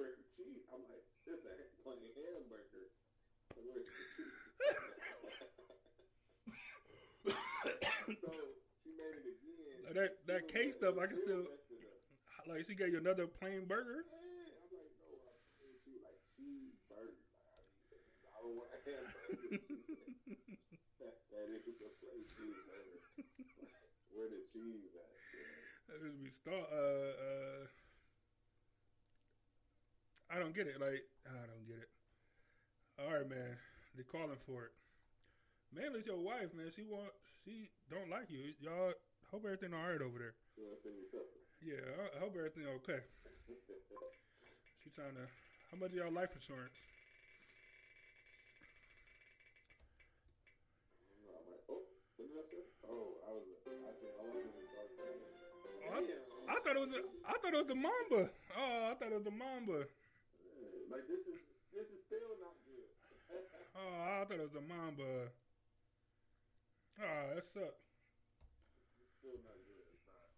the cheese? I'm like, this ain't a plain hamburger. [laughs] Where's the cheese? So she made it again. Like that that cake stuff, I can still like. She gave you another plain burger. I'm like, no, I'm saying to you, like cheeseburger. Like, I don't want a hamburger. that, [laughs] that is a plain cheeseburger. Where the cheese at? Just start. Uh, uh, I don't get it. Like I don't get it. All right, man. They're calling for it. Mainly it's your wife, man. She want she don't like you. Y'all hope everything all right over there. You want to see me suffer? Yeah, I, hope everything okay. [laughs] She trying to. How much y'all life insurance? No, I'm like, oh, I say? Oh, I was, I said, I was in the dark. I, I thought it was. A, I thought it was the Mamba. Oh, I thought it was the Mamba. Like this is, this is still not good. [laughs] Oh, I thought it was the Mamba. Oh, that sucked. It's still not good. It's not.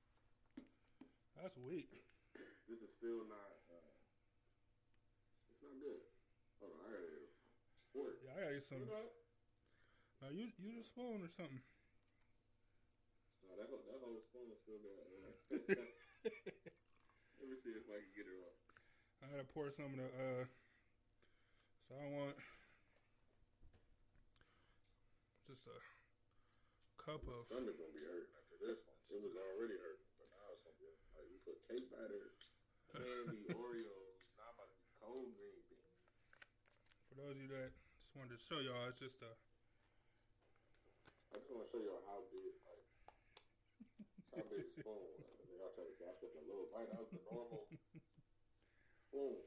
That's weak. This is still not. Uh, it's not good. Hold on, I gotta get. Yeah, I gotta get some. Uh, use use a spoon or something. No, that whole, that whole spoon is still there. [laughs] Let me see if I can get it off. I gotta pour some of the. Uh, so I want just a cup of. Gonna be hurting after this one. It was already hurting, but now it's gonna be like we put cake batter, [laughs] candy, Oreos. Now I'm about to be cold green beans. For those of you that just wanted to show y'all, it's just a. I just want to show y'all how big, like, how big a spoon. was. I think I'll try to I took a little bite out of the normal [laughs] spoon.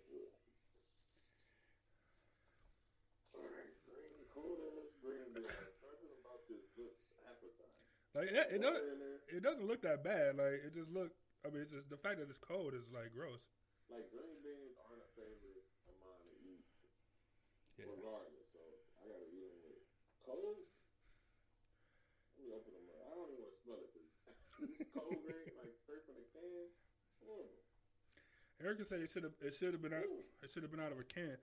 All right, green, cold ass green beans. Something about this looks appetizing. Like it, it doesn't. Water in there. It doesn't look that bad. Like it just look. I mean, it's just, the fact that it's cold is like gross. Like green beans aren't a favorite of mine to eat, Yeah. regardless. So I gotta eat them with cold. Let me open them up. I don't even want to smell it. 'cause It's [laughs] cold green, like straight from the can. Horrible. Erica said it should have. It should have been out. It should have been out of a can.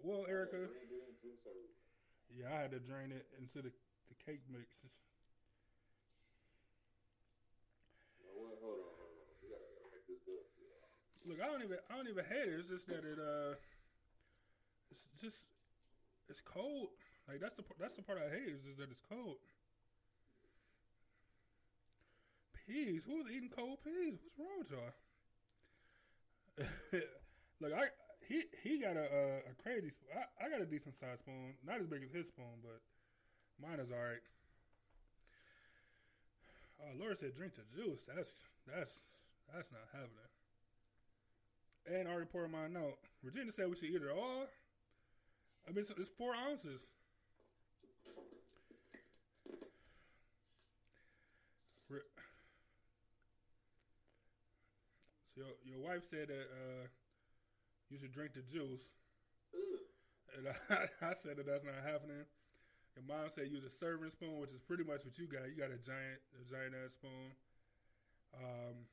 Well, Erica. Green bean juice everywhere. Yeah, I had to drain it into the the cake mix. You know Look, I don't even. I don't even hate it. It's just that it. Uh. It's just. It's cold. Like that's the that's the part I hate is, is that it's cold. Peas. Who's eating cold peas? What's wrong with y'all? [laughs] Look, I he he got a a, a crazy. I, I got a decent sized spoon, not as big as his spoon, but mine is all right. Oh, Laura said drink the juice. That's that's that's not happening. And I already poured mine out. Regina said we should eat it all. I mean, it's, it's four ounces. So your, your wife said that uh, you should drink the juice, and [laughs] I, I said that that's not happening. Your mom said use a serving spoon, which is pretty much what you got. You got a giant, a giant ass spoon. Um,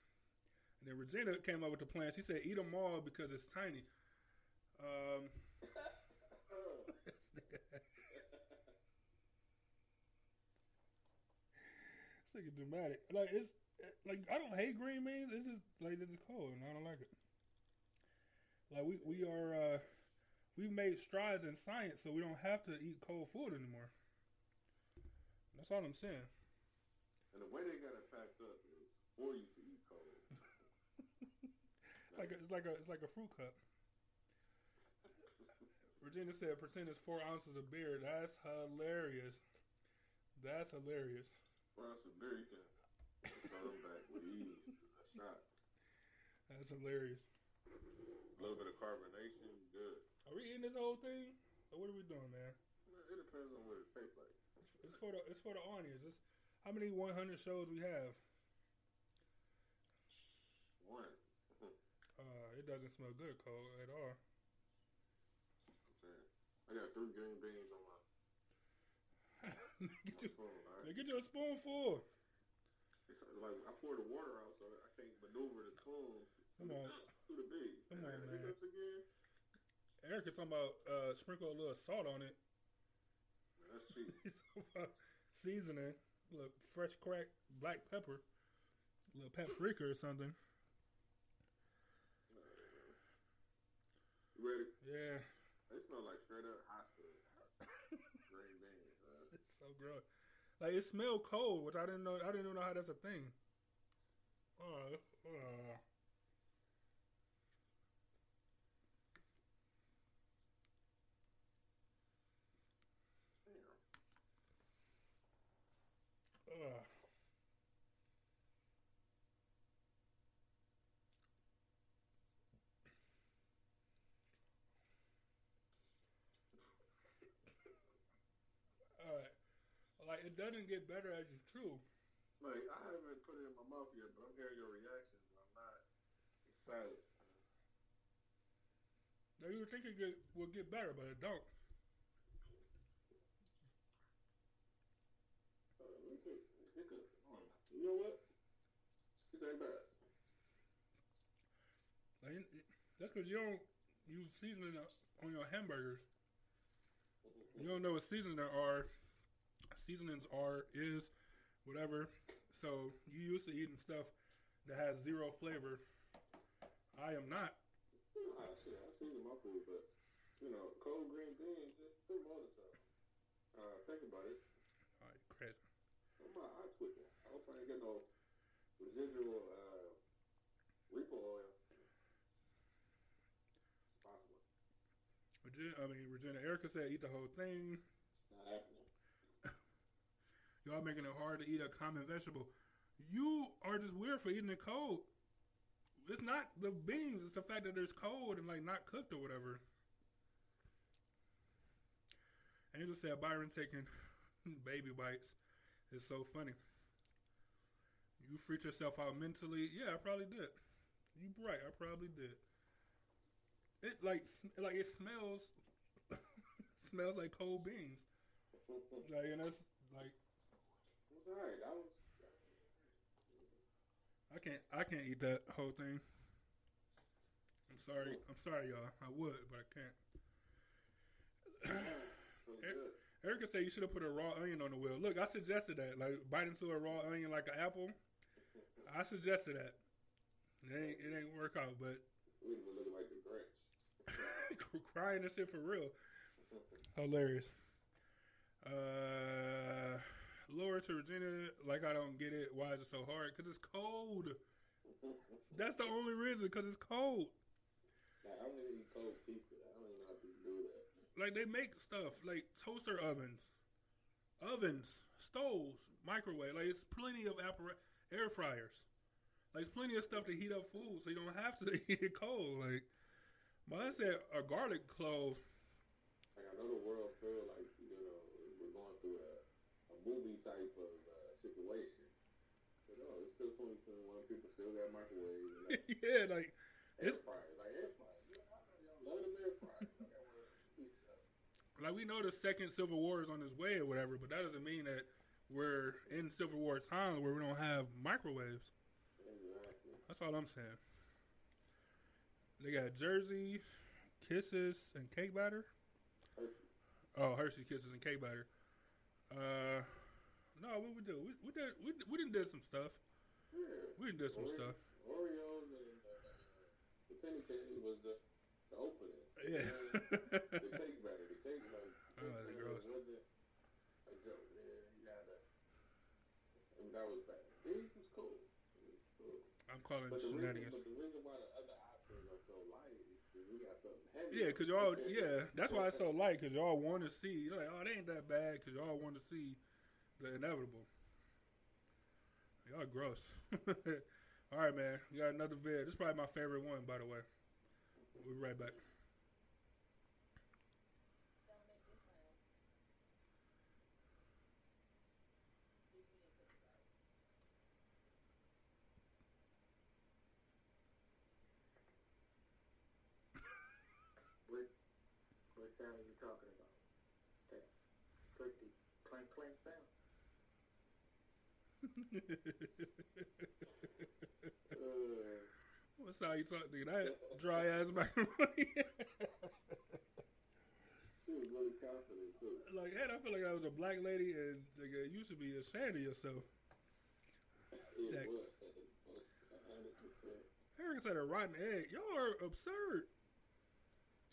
and then Regina came up with the plan. She said eat them all because it's tiny. Um, [laughs] it's like dramatic. Like it's like I don't hate green beans. It's just like it's cold, and I don't like it. Like we we are uh, we've made strides in science, so we don't have to eat cold food anymore. That's all I'm saying. And the way they got it packed up is for you to eat cold. It's like a, it's like a it's like a fruit cup. Regina said percent is four ounces of beer. That's hilarious. That's hilarious. Bronson beer, you can throw back with ease. A shot. That's hilarious. A little bit of carbonation, good. Are we eating this whole thing? Or what are we doing, man? It depends on what it tastes like. It's for the it's for the audience. It's how many 100 shows we have. One. [laughs] Uh, it doesn't smell good cold at all. I got three green beans on my, [laughs] get, my you, spoon. Right? get you a spoonful. It's like I pour the water out, so I can't maneuver the spoon Come on. through the beans. Come on, man. Erica talking about uh, sprinkle a little salt on it. Man, that's cheap. [laughs] He's talking about seasoning. Look, fresh cracked black pepper. A little paprika or something. You ready? Yeah. It smells like straight up hospital [laughs] green beans. Man. [laughs] It's so gross. Like it smelled cold, which I didn't know. I didn't even know how that's a thing. Oh, uh. Ugh. Like it doesn't get better as you chew. Like I haven't put it in my mouth yet, but I'm hearing your reactions. I'm not excited. Now you think it get, would get better, but it don't. See. It could- hold on. You know what? This ain't bad. Like, that's because you don't use seasoning on your hamburgers. You don't know what seasoning there are. Seasonings are is whatever. So you used to eating stuff that has zero flavor. I am not. Ah, shit, I season my food, but you know, cold green beans, just put them on stuff. Uh, think about it. All right, crazy. I'm not eye twitching. I don't trying to get no residual uh, repo oil. Possible. Regina, I mean, Regina Erica said eat the whole thing. Not happening. [laughs] Y'all making it hard to eat a common vegetable. You are just weird for eating it cold. It's not the beans, it's the fact that it's cold and like not cooked or whatever. Angel said Byron taking [laughs] baby bites is so funny. You freaked yourself out mentally. Yeah, I probably did. You right, I probably did. It like like it smells [laughs] smells like cold beans. Like and that's like It was alright. I was. I can't I can't eat that whole thing. I'm sorry. I'm sorry, y'all. I would, but I can't. [clears throat] It was Eric- good. Erica said you should have put a raw onion on the wheel. Look, I suggested that. Like bite into a raw onion like an apple. I suggested that. It ain't it ain't work out, but We were looking like the Grinch. [laughs] crying and shit for real. Hilarious. Uh, Laura to Regina, like I don't get it. Why is it so hard? Because it's cold. [laughs] That's the only reason. Because it's cold. I don't eat cold pizza. I don't even know how people do that. Like they make stuff like toaster ovens, ovens, stoves, microwave. Like it's plenty of appara- air fryers. Like it's plenty of stuff to heat up food, so you don't have to [laughs] eat it cold. Like, mine said a garlic clove. Like I know the world feel like you know we're going through a, a movie type of uh, situation, but no, it's still 2021. People still got microwaves [laughs] like, yeah, like air it's fryers, like air fryers. Yeah, I know y'all love them air fryers. Like, I wanna- like we know the second Civil War is on its way or whatever, but that doesn't mean that we're in Civil War times where we don't have microwaves. Exactly. That's all I'm saying. They got Jersey, Kisses, and cake batter. Hershey. Oh, Hershey Kisses and cake batter. Uh, no, what we do? We we did we, we didn't did some stuff. Yeah. We did some Oreo- stuff. Oreos and uh, the penny candy was the, [laughs] the opening. Yeah. the cake batter. The cake was. Oh, that's gross. Wasn't a joke. Yeah, you gotta. And that was bad. It was cool. It was cool. I'm calling But the, reason, but the reason why the other options are so light is because we got something heavy. Yeah, cause y'all, yeah, that's why it's so light. Cause y'all want to see, like, oh, they ain't that bad. Cause y'all want to see the inevitable. Y'all gross. [laughs] All right, man. You got another vid. This is probably my favorite one, by the way. We'll be right back. What, what sound are you talking about? That pretty clank clank sound? [laughs] Uh, What's how you talk, nigga? That dry ass macaroni. she was really confident too. like, and I feel like I was a black lady, and nigga, you should be ashamed of yourself. It That- was. A hundred percent. Eric said a rotten egg. Y'all are absurd.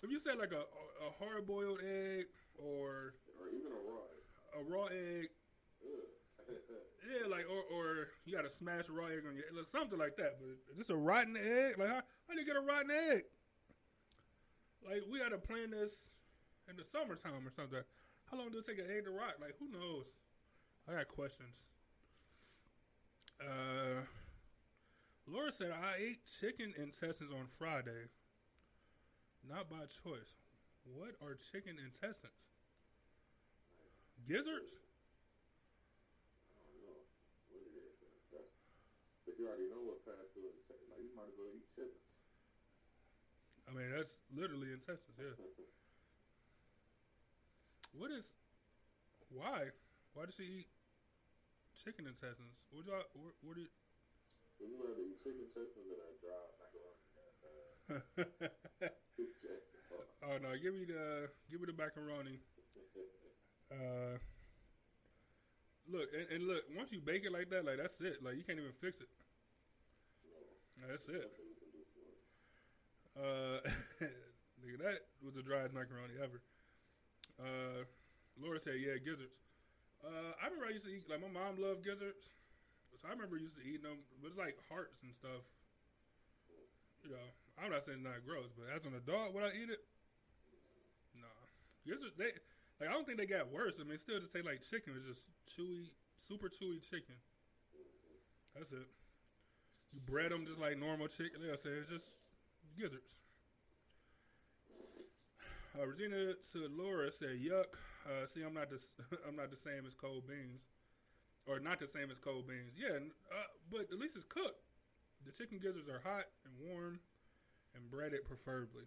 If you said like a a hard boiled egg or Or even a raw. a raw egg, Ugh. Yeah, like or or you got to smash a raw egg on your like, something like that. But just a rotten egg, like how how do you get a rotten egg? Like we got to plan this in the summertime or something. How long do it take an egg to rot? Like who knows? I got questions. Uh, Laura said I ate chicken intestines on Friday, not by choice. What are chicken intestines? Gizzards? You already know what fast food is, like you might as well eat chitlins. I mean, that's literally intestines. Yeah. [laughs] What is? Why? Why does she eat chicken intestines? What y'all? What, what do you? Would rather eat chicken intestines than a dry macaroni? [laughs] Uh, oh no! Give me the give me the macaroni. [laughs] Uh, look and, and look. Once you bake it like that, like that's it. Like you can't even fix it. That's it. Uh, [laughs] nigga, that was the driest macaroni ever. Uh, Laura said, "Yeah, gizzards." Uh, I remember I used to eat like my mom loved gizzards, so I remember used to eating them. It was like hearts and stuff. You know, I'm not saying it's not gross, but as an adult, would I eat it? Nah, gizzards. They like I don't think they got worse. I mean, still just taste like chicken. It's just chewy, super chewy chicken. That's it. You bread them just like normal chicken. Like I said, it's just gizzards. Uh, Regina to Laura said, "Yuck." Uh, see, I'm not the [laughs] I'm not the same as cold beans, or not the same as cold beans. Yeah, uh, but at least it's cooked. The chicken gizzards are hot and warm, and breaded preferably.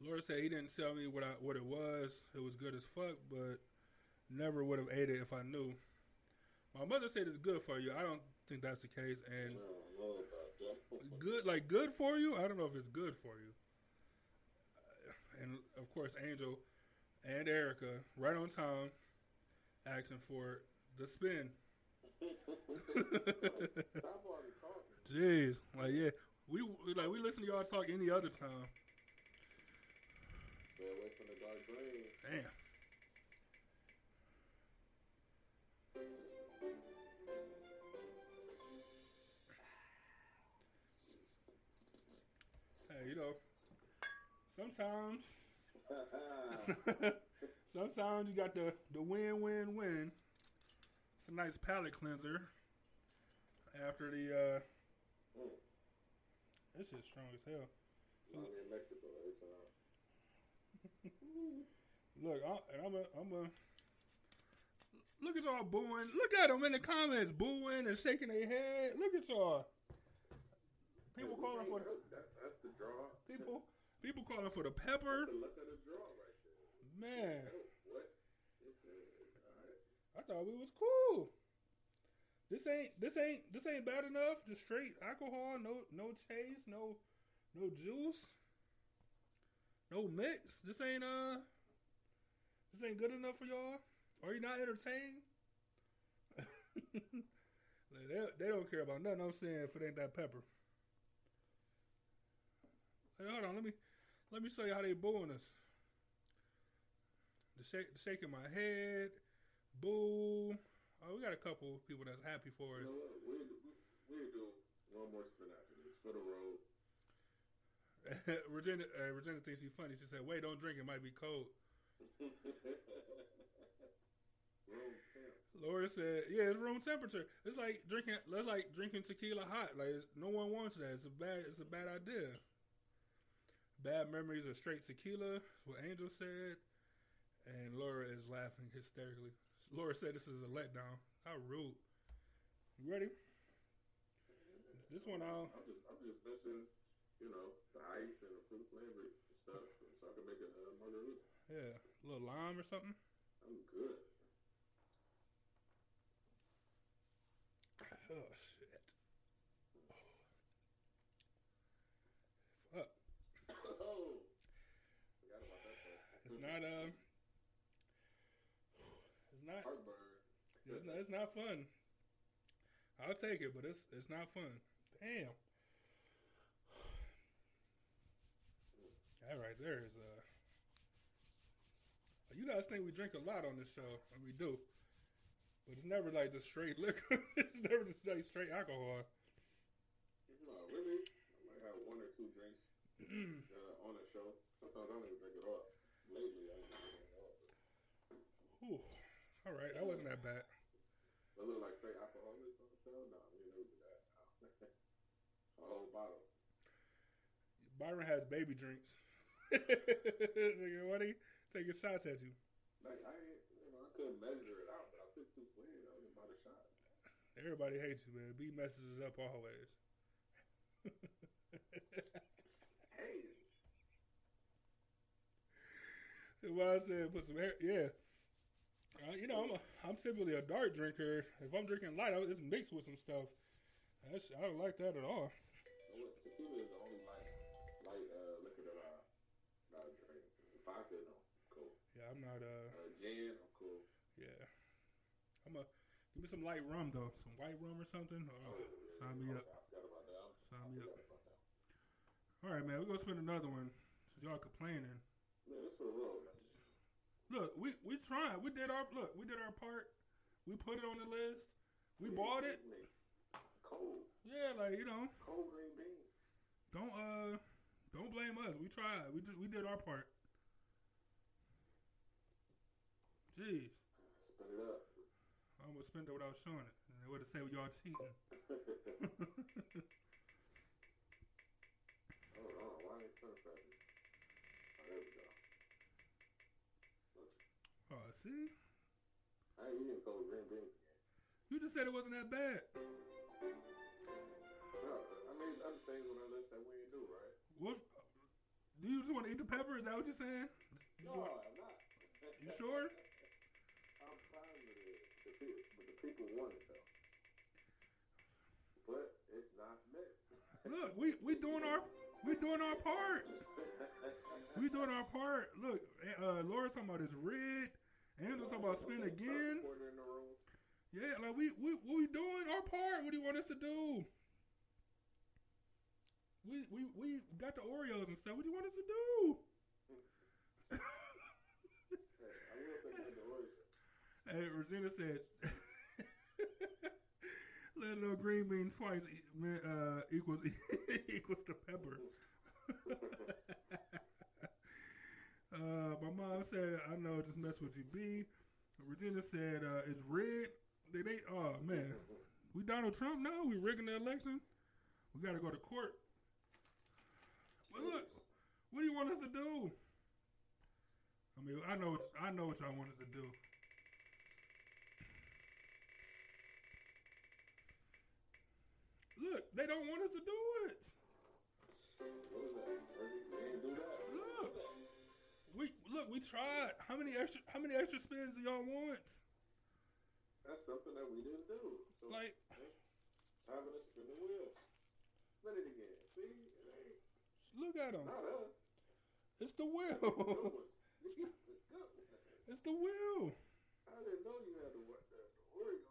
Laura said he didn't tell me what I, what it was. It was good as fuck, but never would have ate it if I knew. My mother said it's good for you. I don't think that's the case, and good like good for you. I don't know if it's good for you. And of course, Angel and Erica, right on time, asking for the spin. Stop already talking. Jeez, like yeah, we like we listen to y'all talk any other time. Stay away from the dark green. Damn. Hey, you know, sometimes, [laughs] sometimes you got the the win win win. It's a nice palate cleanser after the. uh Mm. This shit's strong as hell. I'm in Mexico every time. [laughs] Look, I, and I'm a, I'm a. Look at y'all booing. Look at them in the comments, booing and shaking their head. Look at y'all. People calling for the that, that's the draw. people. People calling for the pepper. Look at the draw right there. Man, what? Alright. I thought we was cool. This ain't this ain't this ain't bad enough. Just straight alcohol, no no chase, no no juice, no mix. This ain't uh this ain't good enough for y'all. Are you not entertained? [laughs] They they don't care about nothing I'm saying if it ain't that pepper. Hey, hold on, let me let me show you how they booing us. The shake, the shaking my head, boo. Oh, we got a couple people that's happy for You us. know what? We'll, we'll do one more spin after this for the road. [laughs] Regina, uh, Regina thinks he's funny. She said, "Wait, don't drink. It might be cold." [laughs] Laura said, "Yeah, it's room temperature. It's like drinking. That's like drinking tequila hot. Like no one wants that. It's a bad. It's a bad idea. Bad memories of straight tequila. Is what Angel said, and Laura is laughing hysterically. Laura said, "This is a letdown. How rude." You ready? This one, I'll. I'm just, I'm just missing, you know, the ice and the fruit flavor stuff, so I can make a uh, margarita. Yeah, a little lime or something. I'm good. Oh shit. Fuck. Oh, forgot about that. Part. It's not um. It's not. Heartburn. It's not, it's not fun. I'll take it, but it's it's not fun. Damn. That right there is uh. You guys think we drink a lot on this show, and we do, but it's never like the straight liquor. [laughs] it's never just like straight alcohol. No, really. I might have one or two drinks uh, on the show. Sometimes I don't even drink. Lately, I ain't drinking it all. Whew. All right, that wasn't that bad. Look like straight alcoholics on the show. No, we never do that. [laughs] a whole bottle. Byron has baby drinks. [laughs] Nigga, what he taking shots at you? Like I, you know, I couldn't measure it out, I took two swings. I was about a shot. Everybody hates you, man. B messes it up always. [laughs] Hey, That's why I said put some air. Yeah. Uh, you know, I'm, a, I'm typically a dark drinker. If I'm drinking light, I- it's mixed with some stuff. That's, I don't like that at all. tequila is the only light, light uh, liquor that I, that I drink. If I said no, cool. Yeah, I'm not. Uh, Uh, gin, I'm cool. yeah. I'm a give me some light rum though, some white rum or something. Oh, sign me up. I forgot about that. Sign me up. forgot about that. All right, man. We're gonna spend another one. Since y'all complaining. Man, for the road, man. Look, we we tried. We did our look. We did our part. We put it on the list. We bought it. Cold, Yeah, like you know, cold green beans. don't uh, don't blame us. We tried. We did, we did our part. Jeez, Spin it up. I almost spent it without showing it. And they would have said y'all cheating. [laughs] [laughs] Oh, why ain't it perfect? Oh, there we go. Oh, see, I ain't eating cold green beans again. you just said it wasn't that bad. No, I mean, other things on that list that we ain't do, right? What's, do you just want to eat the pepper? Is that what you're saying? You, No, want- I'm not. you sure? I'm fine with it. The people, but the people want it though. But it's not me. Look, we we doing our we doing our part. [laughs] We doing our part. Look, uh, Laura talking about this red. Angela talking about spin again. The. Yeah, like we we what we doing our part. What do you want us to do? We we we got the Oreos and stuff. What do you want us to do? [laughs] Hey, Regina said, [laughs] "Let it know green bean twice uh, equals [laughs] equals to pepper." Uh, my mom said, "I know, just mess with you, B." Regina said, uh, "It's red." They, they, oh man, we Donald Trump now. We rigging the election. We got to go to court. But look, what do you want us to do? I mean, I know, it's, I know what y'all want us to do. Look, they don't want us to do it. Look, we tried. How many extra? How many extra spins do y'all want? That's something that we didn't do. So Like, having a spin the wheel. Spin it again. See? It look at them. not us. It's the wheel. Good. [laughs] It's good. it's the wheel. I didn't know you had to work that. The Oreo.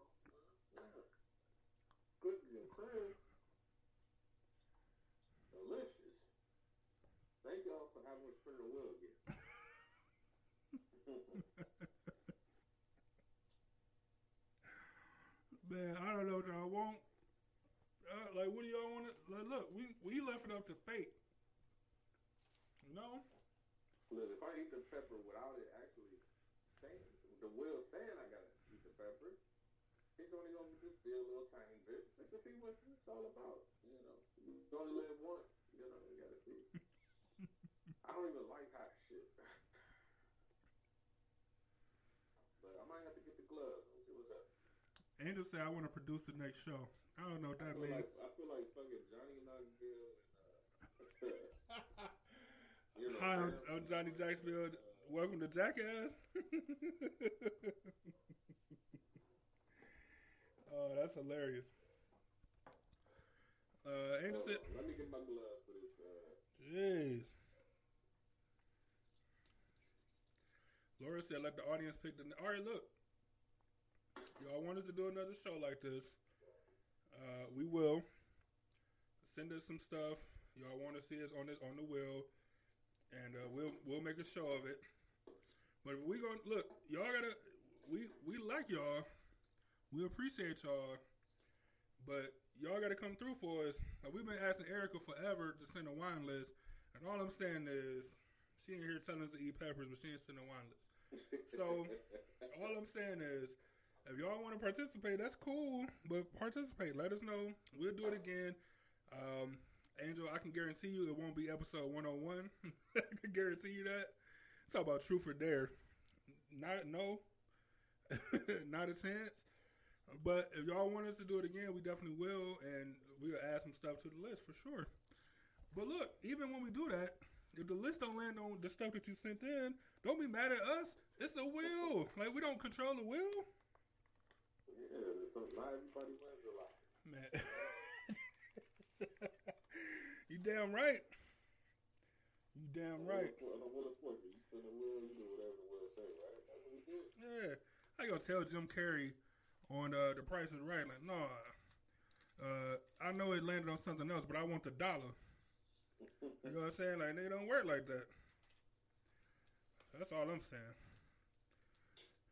Cookies and cream. Delicious. Thank y'all for having me spin the wheel again. Man, I don't know what y'all want. Uh, like, what do y'all want? To, like, look, we we left it up to fate. You know? Look, if I eat the pepper without it actually saying, the will saying I gotta eat the pepper, it's only gonna just be a little tiny bit. Let's just see what it's all about. You know, you only live once. You know, you gotta see. [laughs] I don't even like hot shit. but I might have to get the gloves. Let's see what's up. Angel said, I want to produce the next show. I don't know what that means. like I feel like fucking Johnny Knoxville and uh, [laughs] you know, Hi, I'm, Johnny Jacksfield. Welcome to Jackass. [laughs] oh, that's hilarious. Uh, Angel said, let me get my gloves for this. Uh, Jeez. Laura said, let the audience pick the. All right, look. Y'all want us to do another show like this? Uh, we will. Send us some stuff. Y'all want to see us on this on the wheel, and uh, we'll we'll make a show of it. But if we gonna look, y'all gotta. We we like y'all. We appreciate y'all. But y'all got to come through for us. Like, we've been asking Erica forever to send a wine list, and all I'm saying is she ain't here telling us to eat peppers, but she ain't sending a wine list. So all I'm saying is, if y'all want to participate, that's cool. But participate. Let us know. We'll do it again. Um, Angel, I can guarantee you it won't be episode 101. [laughs] I can guarantee you that. It's all about truth or dare. Not no, [laughs] not a chance. But if y'all want us to do it again, we definitely will, and we'll add some stuff to the list for sure. But look, even when we do that, if the list don't land on the stuff that you sent in, don't be mad at us. It's the will. Like we don't control the will, Yeah, so not everybody wins a lot. man. [laughs] you damn right. You damn right. Yeah, I gonna tell Jim Carrey on uh, The Price is Right. Like, no, uh, I know it landed on something else, but I want the dollar. You know what I'm saying? Like, they don't work like that. That's all I'm saying.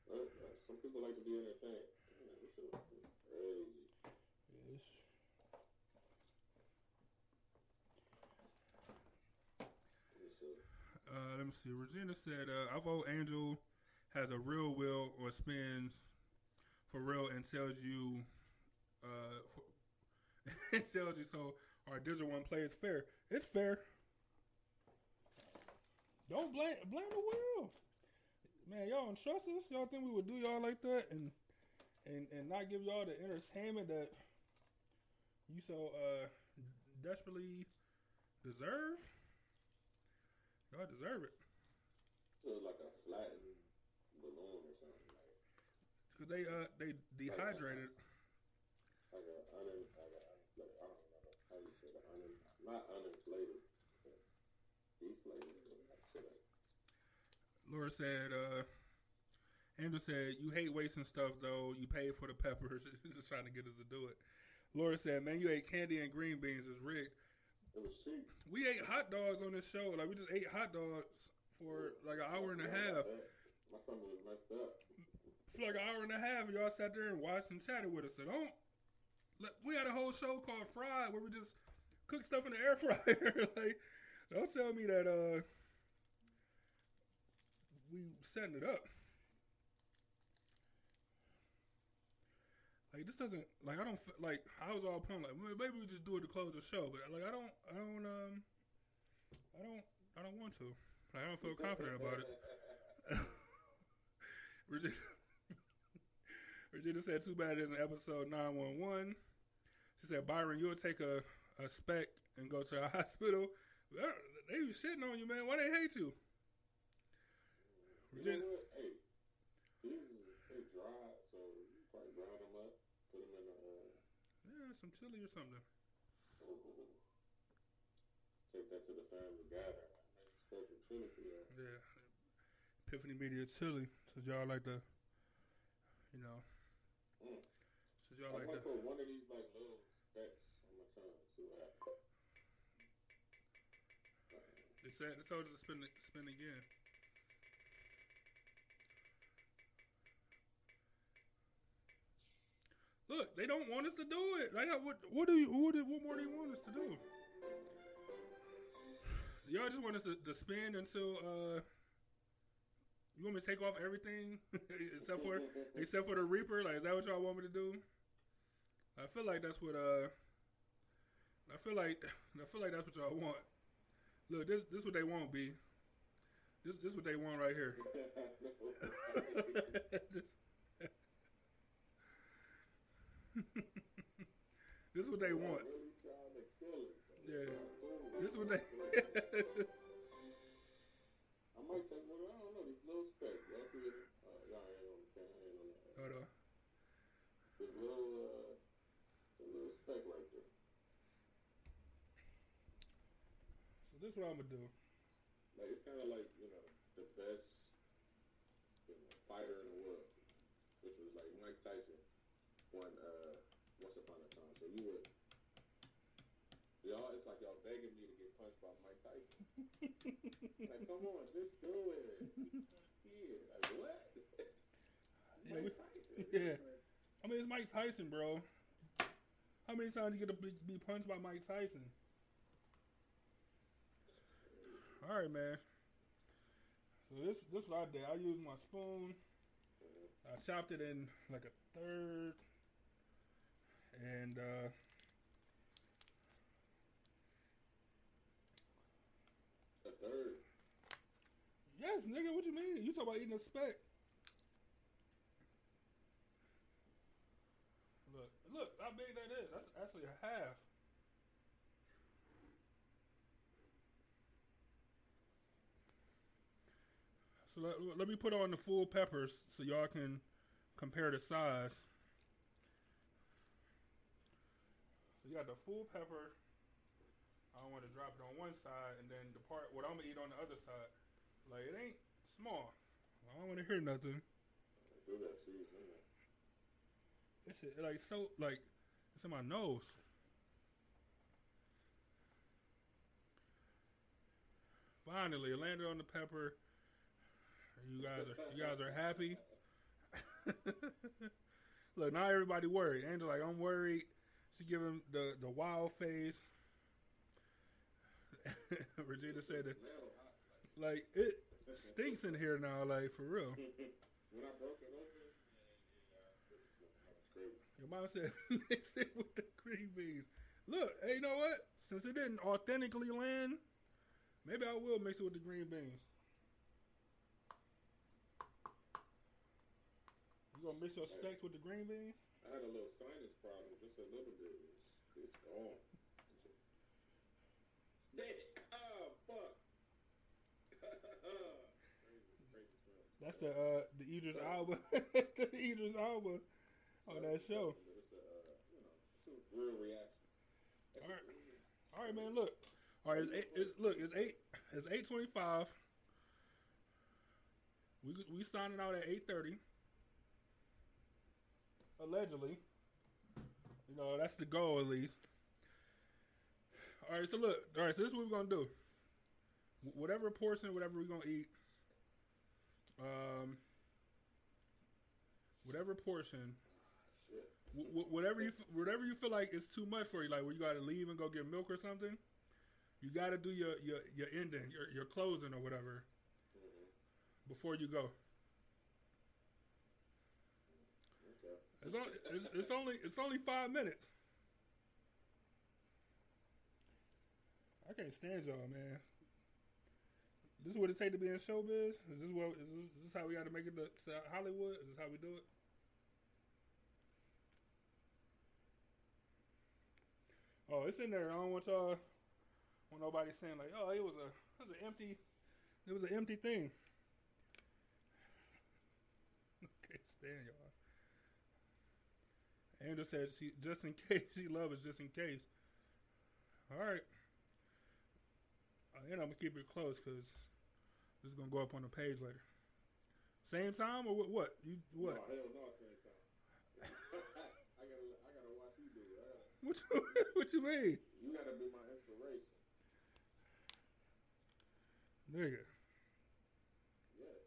Uh, some people like to be entertained. Man, this shit was crazy. This shit- Uh, let me see. Regina said, uh, I vote Angel has a real will or spins for real and tells you, uh, [laughs] it tells you so. Our digital one play is fair. It's fair. Don't blame blame the will. Man, y'all trust us. Y'all think we would do y'all like that and and and not give y'all the entertainment that you so uh desperately deserve? Y'all deserve it. It was like a flattened balloon or something. Like, Cause they uh they dehydrated. like a unin, like a uninflated. I don't know how you say that. Unin, not uninflated. but Deflated. Like Laura said, uh Andrew said, You hate wasting stuff though, you paid for the peppers, [laughs] just trying to get us to do it. Laura said, Man, you ate candy and green beans is rigged. It was cheap. We ate hot dogs on this show. Like we just ate hot dogs for like an hour and a half. My stomach was messed up. For like an hour and a half, y'all sat there and watched and chatted with us. So don't let- we had a whole show called Fried where we just cook stuff in the air [laughs] fryer. like don't tell me that uh we setting it up. Like this doesn't like I don't like I was all pumped like maybe we just do it to close the show, but like I don't I don't um I don't I don't want to. Like, I don't feel confident about it. [laughs] Regina, [laughs] Regina said, "Too bad it isn't episode nine one one." She said, "Byron, you'll take a a spec and go to a [laughs] hospital. They be shitting on you, man. Why they hate you?" You Regina, know? Hey, these is they dry, so you probably grind them up, put them in the. Uh, yeah, some chili or something. take that to the family gathering. Special chili for. Yeah, Epiphany Media chili. Since y'all like the, you know, Mm. since y'all I like might the. one of these like little specks on my tongue. See what happens. Said they told us to spin spin again. Look, they don't want us to do it. Like, what? What do you? What, what more do you want us to do? Y'all just want us to, to spin until uh, you want me to take off everything [laughs] except for except for the Reaper. Like, is that what y'all want me to do? I feel like that's what uh, I feel like I feel like that's what y'all want. Look, this this what they want, B. This this what they want right here. [laughs] this, [laughs] this is what they want. Really trying to kill it. Yeah. This is what they. [laughs] I might take one. I don't know. These little specks. Y'all see it? Uh, y'all ain't on the camera. Ain't on the. Hold on. This little, uh, the little speck right there. So this is what I'm gonna do. Like it's kind of like you know the best you know, fighter in the world, which was like Mike Tyson. One uh, once upon a time. So you would. Y'all, it's like y'all begging me to get punched by Mike Tyson. [laughs] like, come on, just do it. Yeah, like what? [laughs] Mike Tyson. [laughs] yeah. I mean, it's Mike Tyson, bro. How many times you get to be, punched by Mike Tyson? All right, man. So this this what I did. I used my spoon. I chopped it in like a third, and uh, A third. yes, nigga. What you mean? You talk about eating a speck? Look, look. How big that is? That's actually a half. So let, let me put on the full peppers so y'all can compare the size. So you got the full pepper. I want to drop it on one side, and then the part what I'm gonna eat on the other side. Like it ain't small. I don't want to hear nothing. Do that season. This shit like so like it's in my nose. Finally, it landed on the pepper. You guys are you guys are happy. [laughs] Look, not everybody worried. Angel like I'm worried. She giving the the wild face. [laughs] Regina said that like it stinks in here now, like for real. [laughs] When I broke it open, man, yeah, it was crazy. Your mom said [laughs] mix it with the green beans. Look, hey, you know what? Since it didn't authentically land, maybe I will mix it with the green beans. You gonna mix your specs with the green beans? I had a little sinus problem, just a little bit. It's, it's gone. It! Oh fuck! crazy, [laughs] crazy. That's the uh the Idris Elba, [laughs] the Idris Elba on that show. It's a, uh, you know, it's a real reaction. That's all right, real reaction. all right, man. Look, all right. It's, eight, it's look. It's eight. It's eight twenty-five. We we signing out at eight thirty. Allegedly. You know that's the goal at least. All right. So look. All right. So this is what we're gonna do. Whatever portion, whatever we're gonna eat. Um. Whatever portion. Wh- wh- whatever you whatever you feel like is too much for you, like where you got to leave and go get milk or something, you got to do your your your ending, your your closing or whatever before you go. It's only it's, it's only it's only five minutes. I can't stand y'all, man. This is what it take to be in showbiz. Is this what is this, is this how we got to make it to, to Hollywood? Is this how we do it? Oh, it's in there. I don't want y'all. Want nobody saying like, oh, it was a it was an empty, it was an empty thing. [laughs] I Can't stand y'all. Angel said she just in [laughs] case she love us just in case. All right. And I'm gonna keep it close because this is gonna go up on the page later. Same time or what? What you what? No, hell no, same time. [laughs] I gotta, I gotta watch you do it. Gotta- [laughs] What you what you mean, You gotta be my inspiration. nigga? Yes.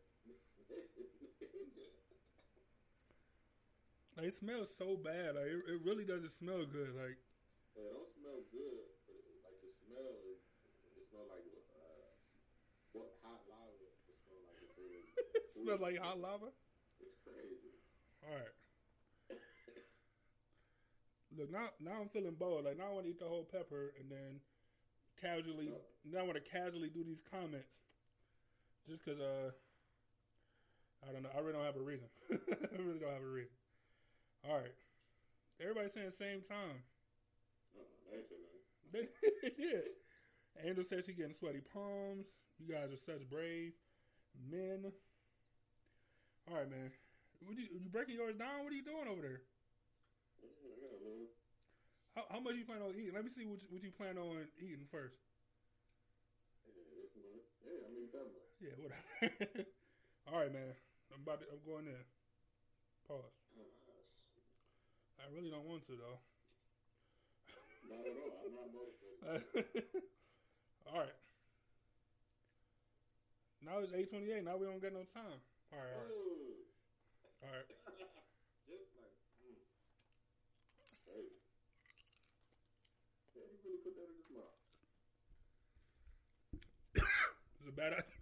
Like, it smells so bad. Like it, it really doesn't smell good. Like It don't smell good, but it, like the smell is, it smell like uh, what hot lava. It smell like [laughs] it it smells like hot lava. It's crazy. All right. Look now, now I'm feeling bold. Like now I want to eat the whole pepper and then casually. Now I want to casually do these comments, just because uh, I don't know. I really don't have a reason. [laughs] I really don't have a reason. All right. Everybody saying same time. Nothing. They [laughs] did. Angel said she getting sweaty palms. You guys are such brave men. All right, man. What you, you breaking yours down? What are you doing over there? Yeah, I got a little. How, how much you plan on eating? Let me see what you, what you plan on eating first. Yeah, one. Yeah, I mean that. Yeah, whatever. [laughs] All right, man. I'm about to. I'm going in. Pause. I really don't want to though. not at all. I'm not motivated. [laughs] all right. Now it's eight twenty eight. Now we don't get no time. All right, all right, Ooh. all right. [laughs] Just like, mm. Hey. Yeah, he really put that in his mouth. [coughs] It's a bad idea.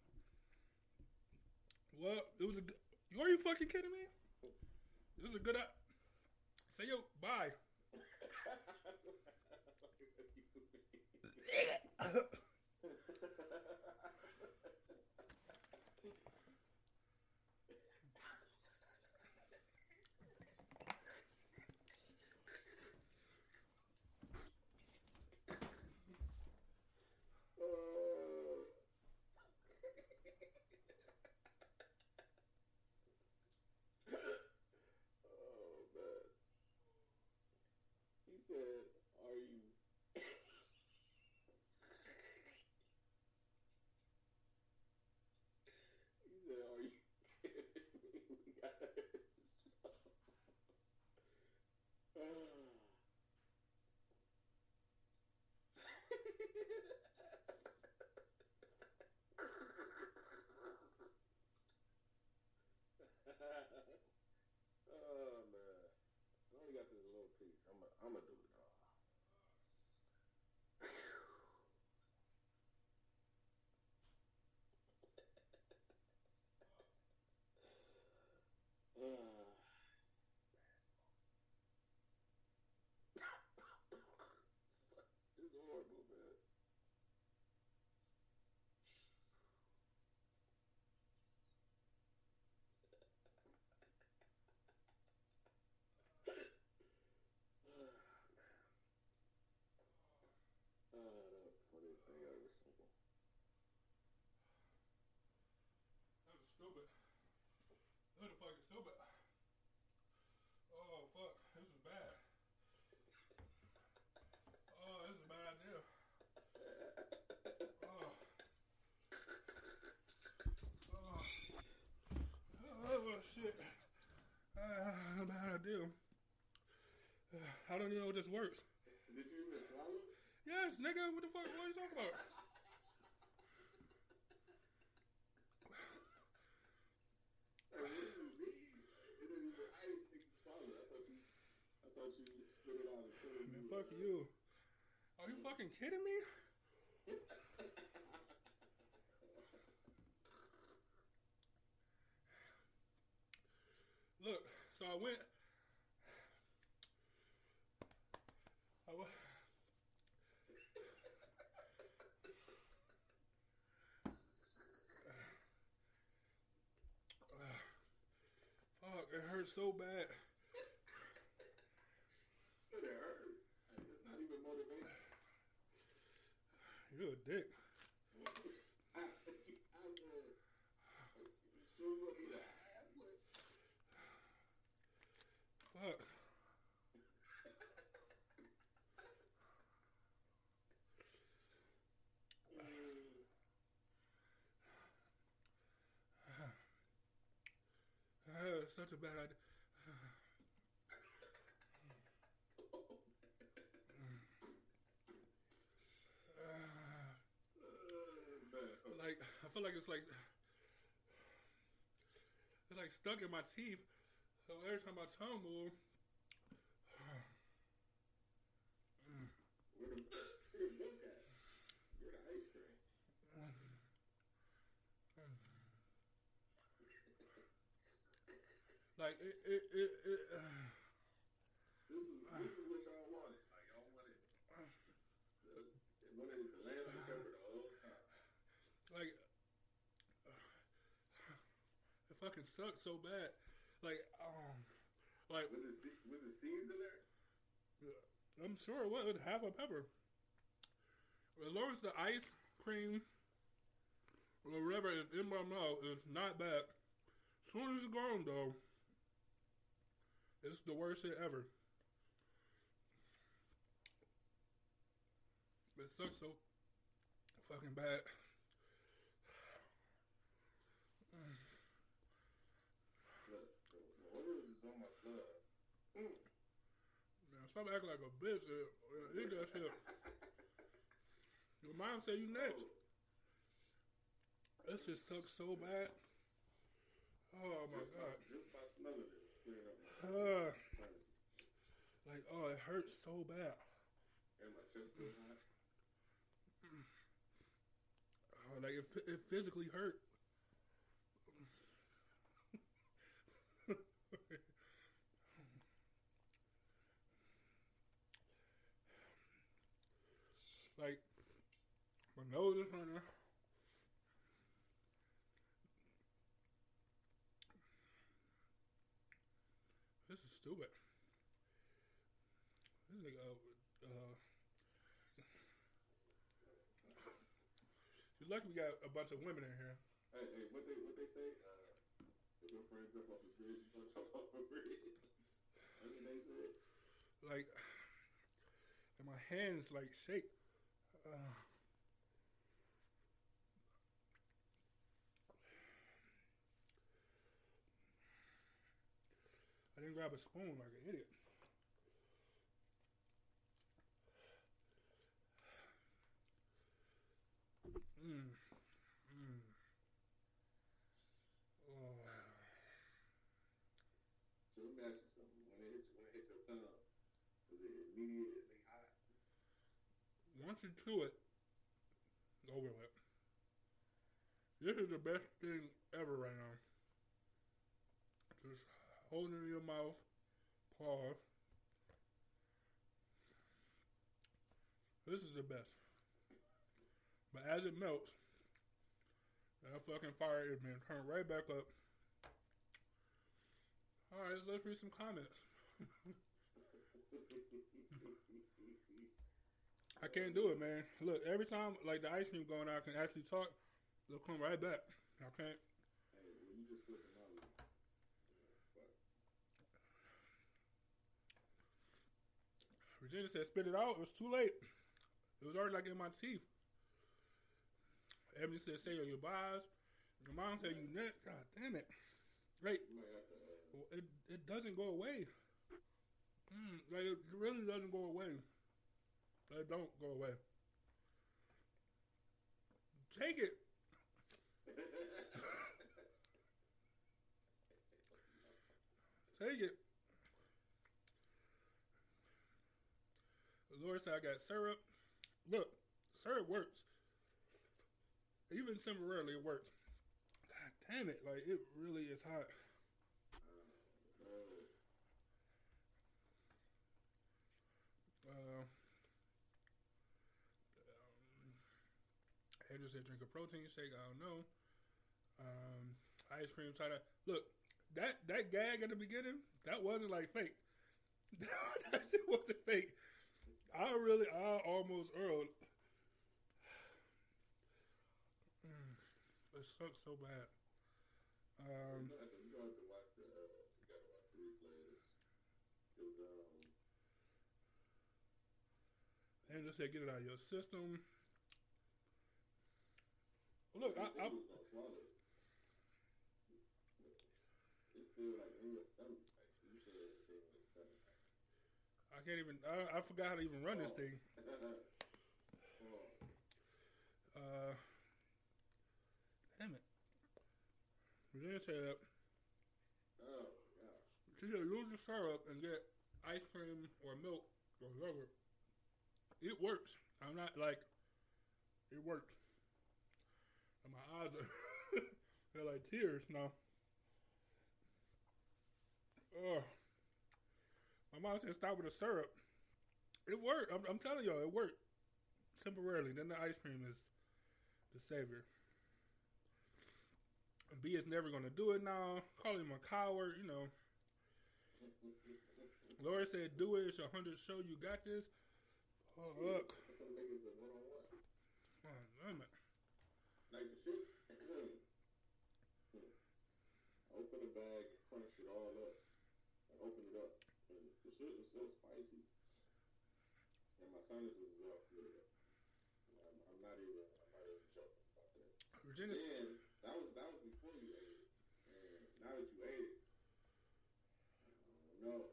Well, it was a good. Are you fucking kidding me? It was a good. Say yo, bye. [laughs] said, "Are you?" he said, "Are you?" kidding me, guys?" oh man, I only got this little piece. I'm gonna I'm do it's horrible, man. Stupid. That was fucking stupid. Oh fuck, this is bad. Oh, this is a bad idea. Oh. Oh, oh shit. Uh, bad idea. Uh, I don't even know if this works. Did you even swallow? Yes, nigga, what the fuck? What are you talking about? Hey, what did you mean? It didn't even. I didn't think you swallowed it. I thought you. I thought you spit it out as soon as Man, you. Fuck you. Are you fucking kidding me? Look, so I went. I went. [sighs] Fuck, it hurts so bad. It hurt. It's not even motivation. You're a dick. Fuck. [sighs] [sighs] [sighs] Such a bad idea. Ah, like I feel like it's like it's like stuck in my teeth. So every time my tongue moves, like it, it, it, it uh, This is, this is what y'all wanted. Like, y'all wanted, the, they wanted it to land on the cover the whole time. like it fucking sucks so bad. Like um, like Was it, se- was it seeds in there? I'm sure it was half a pepper. As long as the ice cream or whatever is in my mouth, it's not bad. As soon as it's gone, though, it's the worst shit ever. It sucks so fucking bad. Look, the, the oils is on my blood. Mm. Man, stop acting like a bitch. Uh, Eat that shit. Your mom said you next. This just sucks so bad. Oh my Just by, god. just by smelling it, it's clearing up my Uh, like, oh, it hurts so bad. And my chest goes hot. Oh, like, it, it physically hurt. [laughs] like, my nose is running. This is stupid. This nigga, uh, you're lucky we got a bunch of women in here. Hey, hey, what they what they say? Uh, if your friends jump off the bridge, you gonna jump off the bridge. That's [laughs] what they said. Like, my hands like shake. Uh, Didn't grab a spoon like an idiot. Mm. Mm. Oh. So let me ask you something. When it hit, when it hit your tongue, was it immediately hot? Once you chew it, over it. This is the best thing ever right now. Just hold in your mouth, pause. This is the best. But as it melts, that fucking fire is being turned right back up. All right, let's read some comments. [laughs] I can't do it, man. Look, every time like the ice cream going out, I can actually talk. They'll come right back. I can't when you just flip them out, yeah, fuck. Virginia said, "Spit it out." It was too late. It was already like in my teeth. Ebony said, "Say your goodbyes." Your mom said, "You next." God damn it! Like it, it doesn't go away. Mm, like it really doesn't go away. They don't go away. Take it. [laughs] Take it. Lord said I got syrup. Look, syrup works. Even temporarily it works. God damn it, like it really is hot. Uh, um, Andrew said drink a protein shake. I don't know. Um, ice cream cider. Look, that that gag at the beginning, that wasn't like fake. [laughs] that shit wasn't fake. I really, I almost earled. Mm, [sighs] it sucks so bad. Um, um. Andrew said get it out of your system. Look, I, I, it. It's still like in your stomach. Like you said, it's still in your stomach. I can't even. I, I forgot how to even run this thing. Uh, damn it. Virginia said Oh, yeah. she said use the syrup and get ice cream or milk or whatever. It works. I'm not like it works. And my eyes are [laughs] they're like tears now. Ugh. My mom said stop with the syrup. It worked. I'm, I'm telling y'all, it worked temporarily. Then the ice cream is the savior. And B is never gonna do it now. Call him a coward, you know. Laura said, "Do it. It's a hundred show. You got this." Oh, look. That's gonna make it a one-on-one. Oh, damn it. Like the shit. [clears throat] open the bag crunch it all up. And open it up. And the shit is so spicy. And my sinuses is all up. I'm, I'm not even. I'm not even joking about that. Virginia, Then that was that was before you ate it. And now that you ate it, know.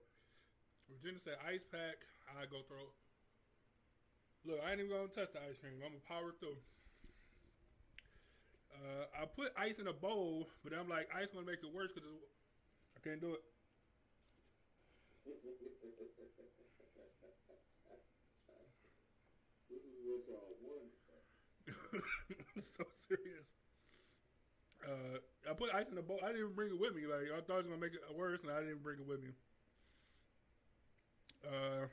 Virginia said, "Ice pack." I go throw. Look, I ain't even gonna touch the ice cream. I'm gonna power through. Uh, I put ice in a bowl, but I'm like, ice gonna make it worse because I can't do it. This is what y'all so serious. Uh, I put ice in the bowl. I didn't even bring it with me. Like I thought it was gonna make it worse, and I didn't even bring it with me. Uh,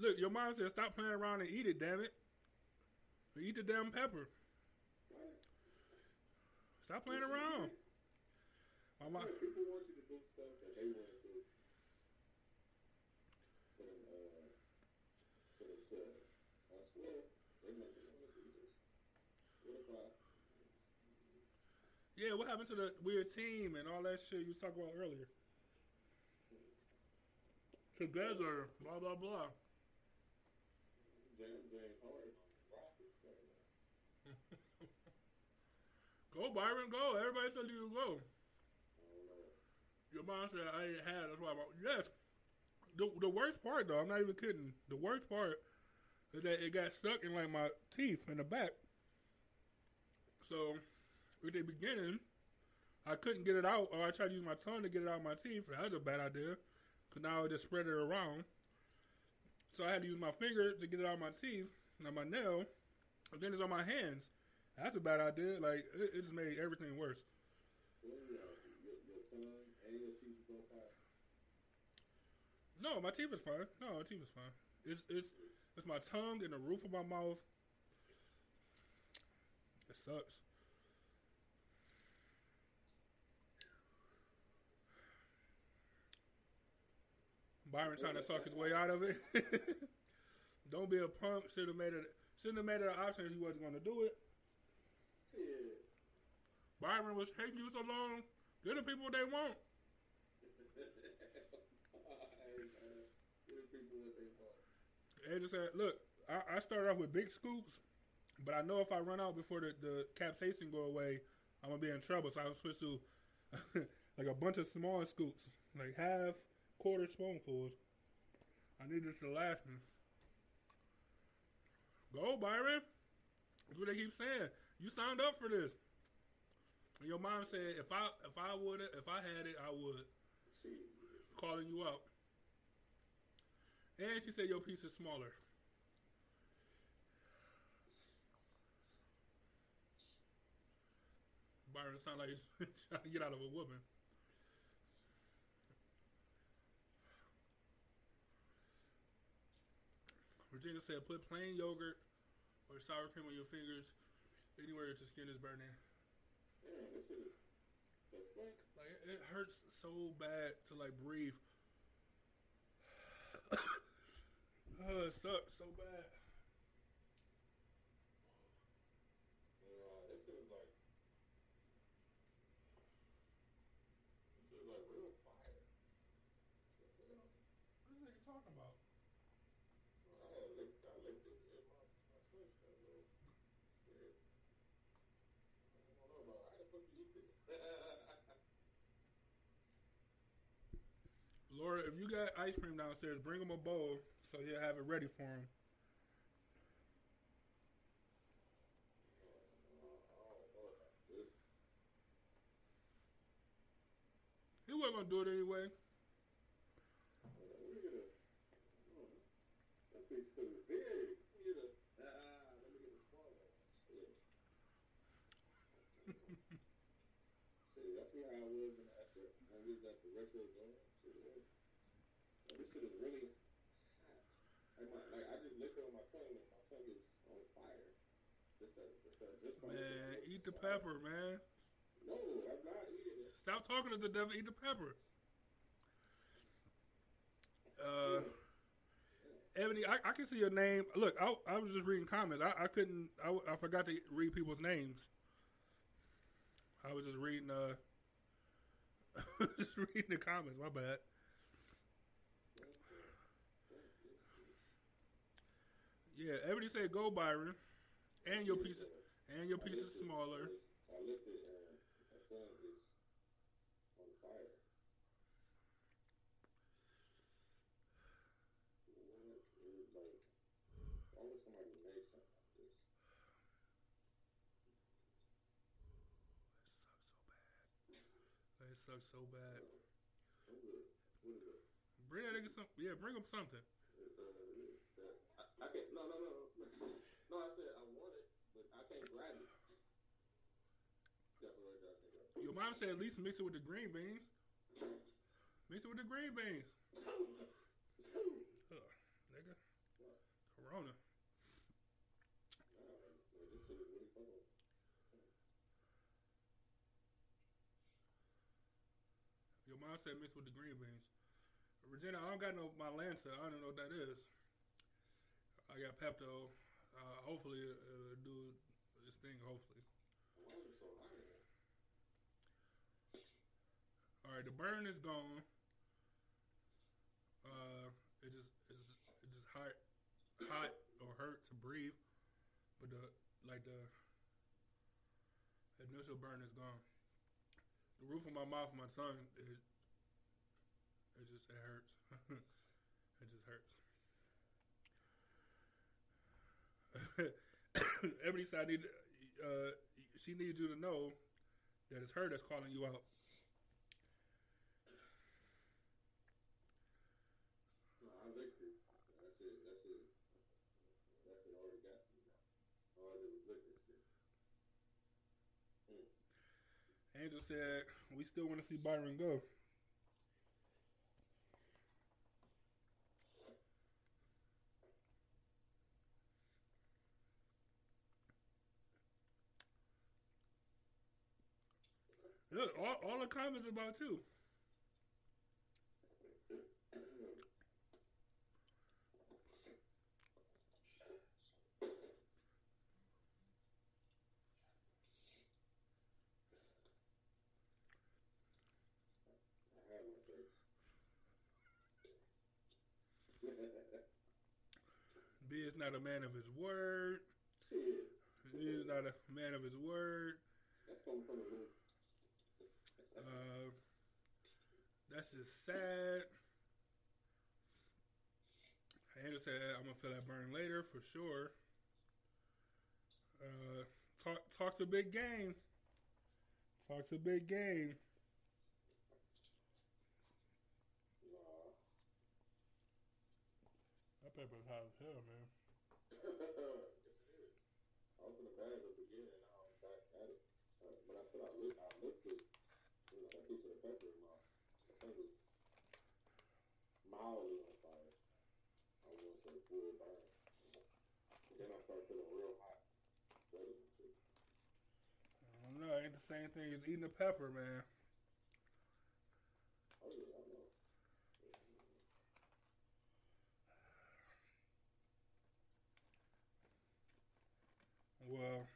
look, your mom said stop playing around and eat it. Damn it, eat the damn pepper. Stop playing around. My mom, people want you to do stuff that they want to do. But, uh, but it's, uh, I swear, they make it want to see this. What if I, yeah, what happened to the weird team and all that shit you was talking about earlier? Together, blah blah blah. James James Harden Rockets. [laughs] Go, Byron, go. Everybody said you go. I don't know. Your mom said I ain't had. That's why. I'm, yes. The the worst part though, I'm not even kidding. The worst part is that it got stuck in like my teeth in the back. So at the beginning, I couldn't get it out, or I tried to use my tongue to get it out of my teeth. That was a bad idea, cause now I just spread it around. So I had to use my finger to get it out of my teeth, and my nail, and then it's on my hands. That's a bad idea. Like it, it just made everything worse. No, my teeth is fine. No, my teeth is fine. It's it's it's my tongue and the roof of my mouth. It sucks. Byron trying to talk his way out of it. [laughs] Don't be a punk. Should have made it. Shouldn't have made it an option if he wasn't going to do it. Shit. Byron was taking you so long. Get the people what they want. [laughs] Hey, people what they want. They just said, look, I, I started off with big scoops, but I know if I run out before the, the capsaicin go away, I'm gonna be in trouble. So I switched to [laughs] like a bunch of small scoops, like half, quarter spoonfuls. I need this to last me. Go, Byron. That's what they keep saying. You signed up for this. And your mom said, if I if I would if I had it, I would. Calling you out. And she said your piece is smaller. Byron sound like he's [laughs] trying to get out of a woman. Regina said, put plain yogurt or sour cream on your fingers anywhere your skin is burning. Like it, it hurts so bad to like breathe. oh, [coughs] it sucks so bad. Uh, this is like. This is like real fire. What the hell? What is he talking about? I had licked, I licked it. and My, my tongue got a little weird. I don't know about how the fuck you eat this. Laura, if you got ice cream downstairs, bring him a bowl so he'll have it ready for him. He wasn't gonna do it anyway. That at it. Ah, let me get the smaller one. Shit. Shit, y'all see how I was in after when we was at the this shit is really hot. Like, my, like I just on my tongue and my tongue is on fire. Just just just Man, at eat the pepper, man. No, I'm not eating it. Stop talking to the devil. Eat the pepper. Uh, Ebony, I, I can see your name. Look, I, I was just reading comments. I, I couldn't. I, I forgot to read people's names. I was just reading. Uh, [laughs] just reading the comments. My bad. Yeah, Ebony said go Byron, and your piece and your piece is smaller. I licked it and my tongue is on fire. What is like? Why would somebody make something like this? It sucks so bad. What is it? What is it? Bring that nigga some. Yeah, bring him something. I, can't. No, no, no. No, I said I want it, but I can't grab it. Definitely right there, I can't grab it. Your mom said at least mix it with the green beans. Mix it with the green beans. Ugh, nigga. Corona. Nah, man, this shit is really fun. Your mom said mix with the green beans. Regina, I don't got no Mylanta. I don't know what that is. I got Pepto. Uh, hopefully, uh, do this thing. Hopefully. All right, the burn is gone. Uh, it just it's it just hot, hot or hurt to breathe, but the like the initial burn is gone. The roof of my mouth, my tongue, it it just it hurts. [laughs] it just hurts. [coughs] Ebony said, I need, uh, she needs you to know that it's her that's calling you out. No, I licked it. That's it. That's it. That's it. Already got to me now. All I did was lick this shit. Angel said, we still want to see Byron go. Look, all, all the comments about you. B is not a man of his word. He is not a man of his word. That's coming from. Uh, that's just sad. Andrew said, "I'm gonna feel that burn later for sure." Uh, talk talk to big game. Talk to big game. That paper's hot as hell, man. [coughs] I was in the bag at the beginning, and I'm back at it. But I said I licked, I licked it. You know, that piece of the pepper in my, my tongue was mildly on fire. I was gonna say full burn. And then I started feeling real hot, sweating and shit. I don't know. Ain't the same thing as eating a pepper, man. Oh yeah, I know. Well,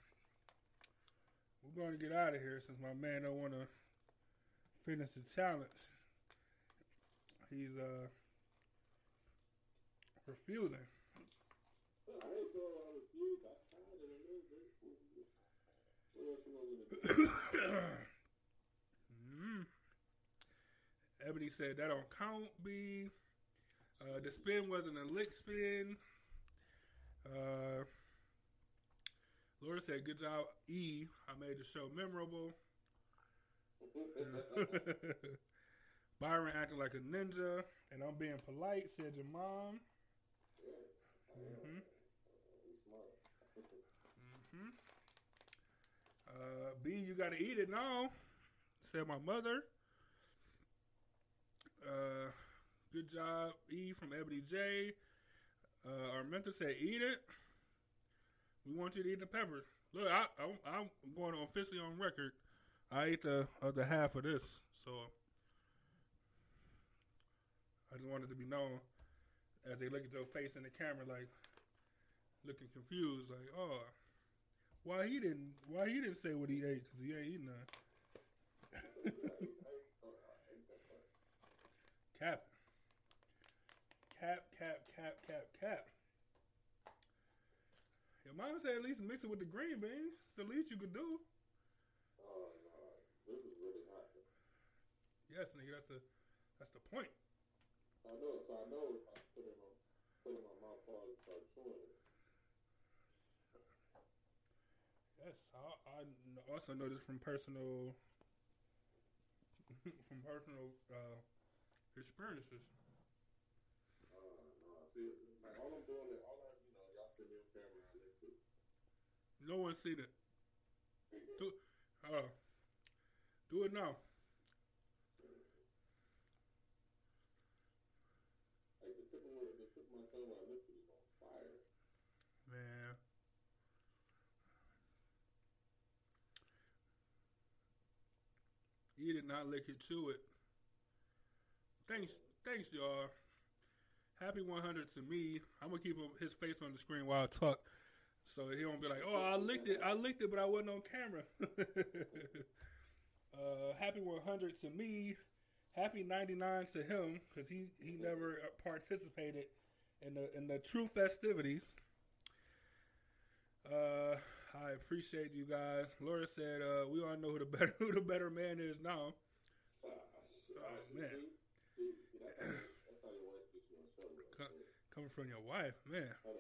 we're going to get out of here since my man don't want to finish the challenge. He's uh refusing. Mm. [coughs] Ebony said that don't count. B. Uh, the spin wasn't a lick spin. Uh, Laura said, "Good job, E. I made the show memorable." [laughs] Byron acting like a ninja, and I'm being polite. Said your mom. hmm You smart. hmm Uh, B, you gotta eat it now. Said my mother. Uh, good job, E from Ebony J. Uh, our mentor said, eat it. We want you to eat the peppers. Look, I, I, I'm going officially on record. I ate the other half of this, so I just wanted to be known as they look at your face in the camera, like looking confused, like, oh, why he didn't? Why he didn't say what he ate? Cause he ain't eating none. [laughs] Cap. Cap, cap, cap, cap, cap. Your mama said at least mix it with the green beans. It's the least you could do. This is really hot. Yes, nigga, that's the that's the point. I know, so I know if I put it my put it in my mouth hole and start chewing it. Yes, I, I also know this from personal [laughs] from personal uh, experiences. Uh, no, see, like all I'm doing is all I, you know, y'all see me on camera, I it. No one seen it. Do, uh, do it now. Like the tip of my, the tip of my tongue when I licked it is on fire. Man. Eat it, not lick it, chew it. Thanks, thanks, y'all. Happy 100 to me. I'm gonna keep his face on the screen while I talk, so he won't be like, "Oh, I licked it, I licked it, but I wasn't on camera." [laughs] uh, happy 100 to me. Happy 99 to him because he he never participated in the in the true festivities. Uh, I appreciate you guys. Laura said, uh, we all know who the [laughs] better who the better man is now. Oh, man. Coming from your wife, man. Hold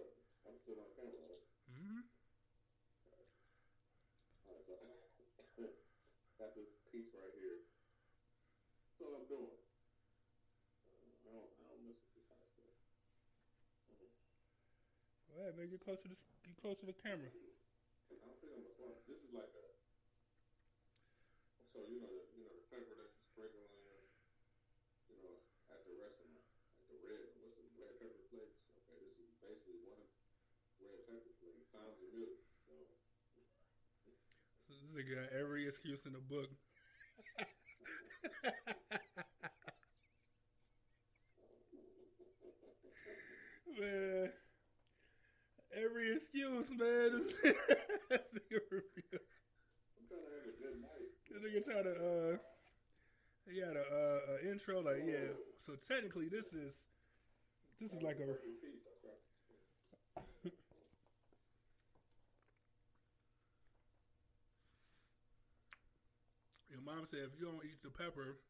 on. I'm still on camera, right? Alright, so got this piece right here. That's all I'm doing. Uh, I don't, I don't mess with this hot stuff. Go ahead, man. Get close to the get close to the camera. I don't think I'm a. This is like a. So you know the you know the pepper that you sprinkle on you know, at the restaurant, like the red. What's the red pepper flakes? Okay, this is basically one red pepper flake. Sounds a million. So This nigga got every excuse in the book. [laughs] man, every excuse, man. This [laughs] nigga review. I'm trying to have a good night. This nigga try to uh, he had a, uh, a intro like yeah. So technically, this is this is like a Perfect piece. Okay. Your mom said if you don't eat the pepper,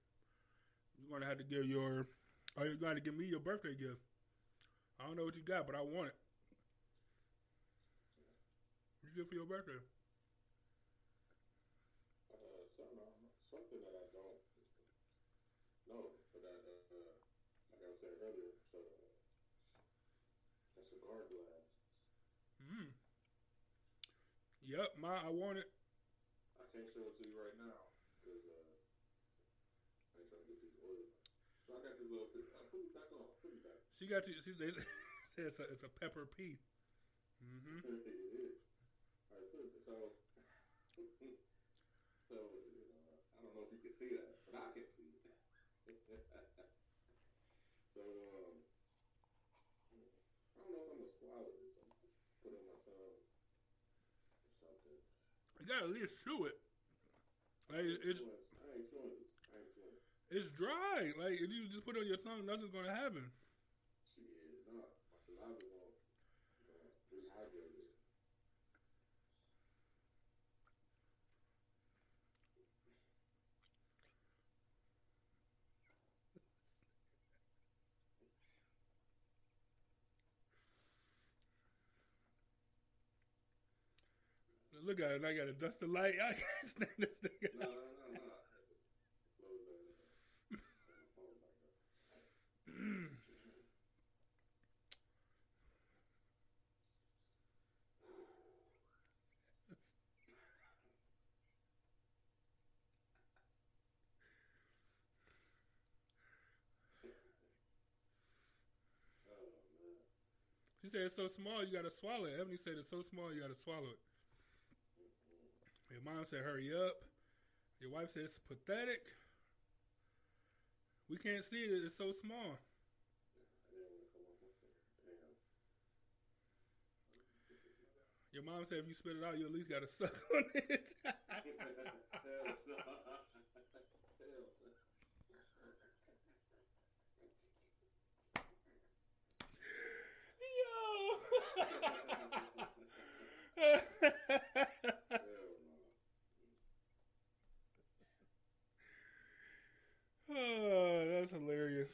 you're gonna have to give your, or you're gonna give me your birthday gift. I don't know what you got, but I want it. What you get for your birthday? Uh, something, something that I don't know, but I, uh, like I said earlier, so a cigar glass. Mm. Yep, ma, I want it. I can't show it to you right now because uh, I ain't trying to get these orders. So I got this little. I put it back on. Put it back. She got you. She they [laughs] said it's a, it's a pepper pea. Mm-hmm. it is. All right. So, [laughs] so you know, I don't know if you can see that, but I can see it. [laughs] so, um, I don't know if I'm gonna swallow this. I'm just put it on my tongue or something. You gotta at least chew it. Like it's chewing- I ain't chewing this. I ain't chewing it. It's dry. Like if you just put it on your tongue, nothing's gonna happen. Shit, nah, my saliva won't rehydrate it. Look at it. I gotta dust the light. [laughs] I can't stand this nigga. No, no, no, no. I had to close that. uh, put my phone back up. Oh man. She said it's so small you gotta swallow it. Ebony said it's so small you gotta swallow it. Your mom said hurry up. Your wife said it's pathetic. We can't see it. It's so small. I didn't want to come off my finger. Damn. Your mom said if you spit it out, you at least gotta [laughs] suck on it. [laughs] [laughs] Hell no. Hell no. Yo. Hell no. [laughs] oh, that's hilarious.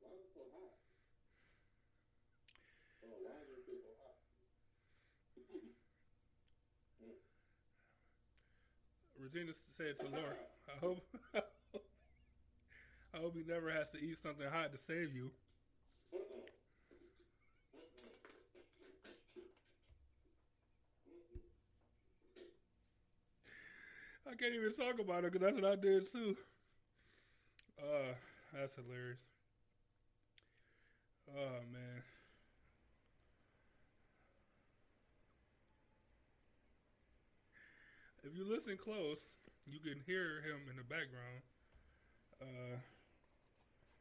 Why is it so hot? Oh, why is it so hot? Regina said to Laura, I hope [laughs] I hope he never has to eat something hot to save you. I can't even talk about it because that's what I did too. Uh, that's hilarious. Oh man. If you listen close, you can hear him in the background. Uh,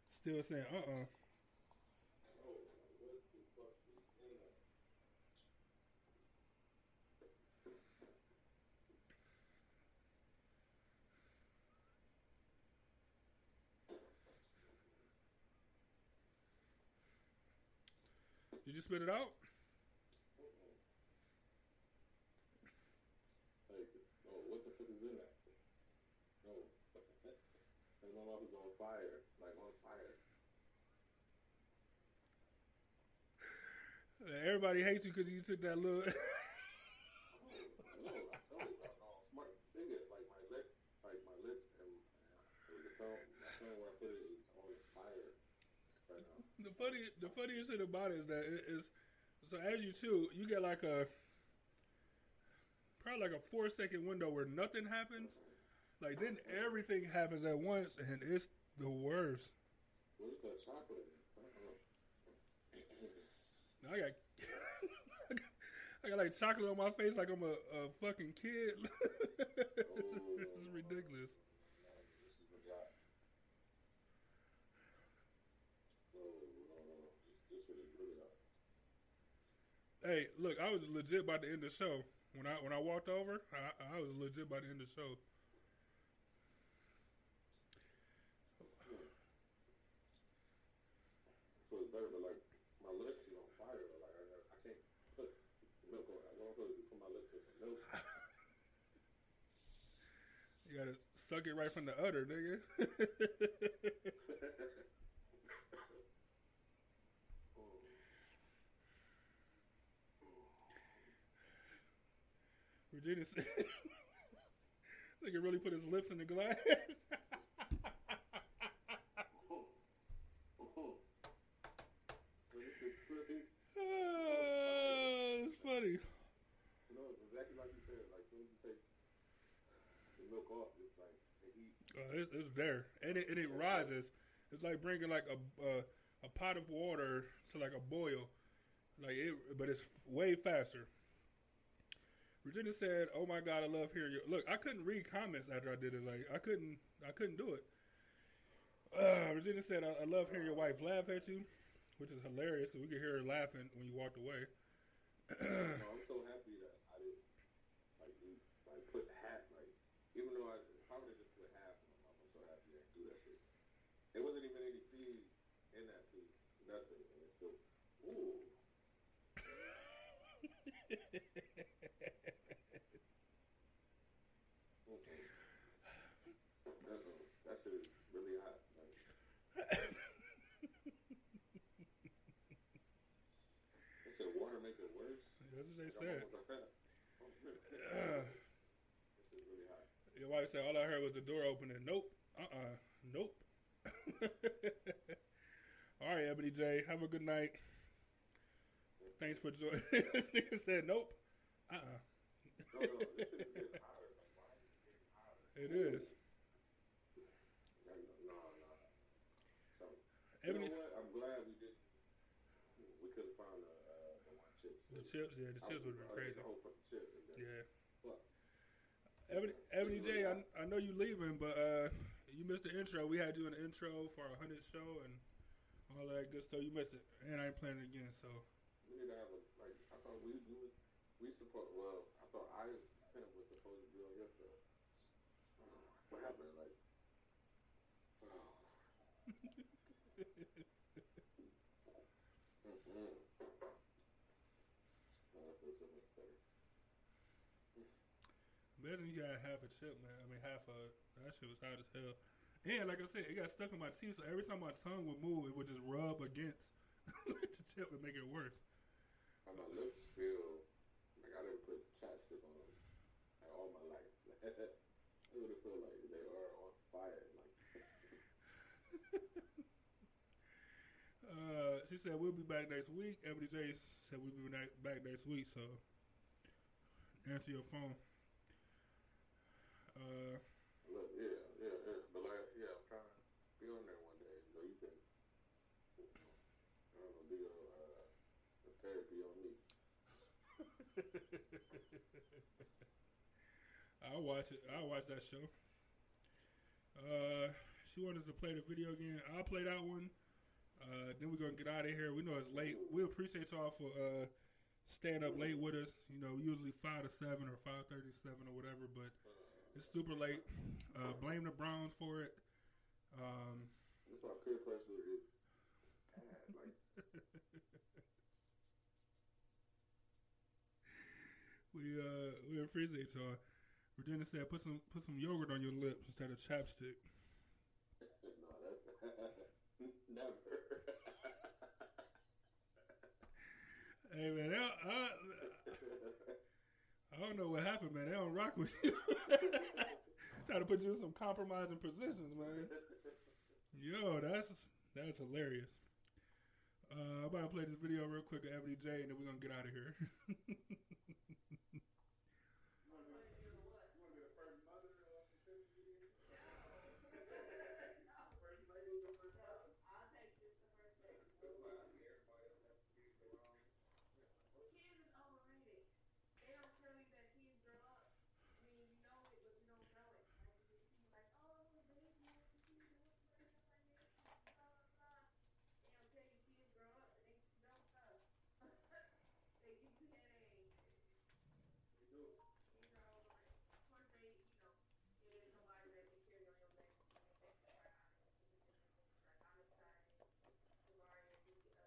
still saying, uh uh Did you spit it out? Fire. Like, on fire. Everybody hates you because you took that little. And the tongue, my tongue where I put it is [laughs] on fire right now. the funny, the funniest thing about it is that it is so as you chew, you get like a probably like a four second window where nothing happens. Like then everything happens at once, and it's the worst. What is that chocolate? I got, [laughs] I got like chocolate on my face, like I'm a, a fucking kid. [laughs] it's ridiculous. Really hot. Hey, look, I was legit by the end of the show. When I when I walked over, I, I was legit by the end of the show. Better, but like my lips is on fire. Like I, I can't put milk on. I don't put, put my lips in milk. [laughs] You gotta suck it right from the udder, nigga. [laughs] Virginia said, [laughs] nigga really put his lips in the glass. But this is pretty. Ah, it's funny. You know, it's exactly like you said. Like, as soon as you take the milk off, it's like the heat. Uh, it's, it's there, and it and it rises. It's like bringing like a a, a pot of water to like a boil, like it, but it's way faster. Virginia said, "Oh my God, I love hearing you." Look, I couldn't read comments after I did this. Like I couldn't, I couldn't do it. Uh, Virginia said, I, "I love hearing your wife laugh at you, which is hilarious. So we could hear her laughing when you walked away." No, I'm so happy that I didn't like like put half. Like even though I if I would have just put half in my mouth, I'm so happy I didn't do that shit. There wasn't even any seeds in that piece, nothing, and it's still ooh. Mm-mm. Uh-uh. That shit is really hot. Like, they said water make it worse. That's what they Like, I'm said. almost like that. Oh, shit. Uh, This [sighs] is really hot. Your wife said all I heard was the door opening. Nope. Uh uh Nope. [laughs] all right, Ebony J. Have a good night. Thanks for joining. [laughs] this nigga said nope. Uh uh No, no, this [laughs] shit is getting hotter. Like, why is it? It is. No, no. So, Ebony, you know what? I'm glad we didn't. We could have found uh, the chips. yeah, the chips would be crazy. The whole fucking chip. Yeah. Fuck. Ebony, Ebony J, I, I know you leaving, but uh, you missed the intro. We had you in the intro for our 100th show and all that good stuff. You missed it. And I ain't playing it again, so. We need to have a like. I thought we we was we supposed. Well, I thought I was supposed to be on your stuff. What happened? Like. Mm-mm. [laughs] Oh, I feel so much better. Better than you got half a chip, man. I mean, half a. That shit was hot as hell. And like I said, it got stuck in my teeth, so every time my tongue would move, it would just rub against [laughs] the chip and make it worse. How my lips feel like I didn't put chapstick on them like, all my life. [laughs] I would feel like they are on fire. Like [laughs] Uh, she said we'll be back next week. Ebony J said we'll be back back next week, so answer your phone. Uh, yeah, yeah, yeah. But like, yeah, I'm trying to be on there one day so you can, you know, do a, uh, a therapy on me. [laughs] I'll watch it. I'll watch that show. Uh, she wanted us to play the video again. I'll play that one. Uh, then we're gonna get out of here. We know it's late. We appreciate y'all for uh, staying up late with us. You know, usually five to seven or five thirty seven or whatever, but it's super late. Uh, blame the Browns for it. Um, That's why peer pressure is bad. Like. [laughs] we uh we appreciate y'all. Regina said, "Put some put some yogurt on your lips instead of chapstick." [laughs] no, that's [laughs] never. hey man, I, I, uh, I don't know what happened, man. They don't rock with you. [laughs] Trying to put you in some compromising positions, man. Yo, that's that's hilarious. Uh, I'm about to play this video real quick of Ebony J, and then we're gonna get out of here. [laughs] Kids is overrated. They don't tell you that kids grow up. I mean, you know it, but you don't know it. Like, you just see like, oh, the baby, the kids, the stuff like this, blah, blah, blah. They don't tell you kids grow up and they know stuff. they give you headaches. Kids are overrated. Of course, they, you know, there is nobody that can carry on your back. I'm excited. Tomorrow, uh, 16 or international.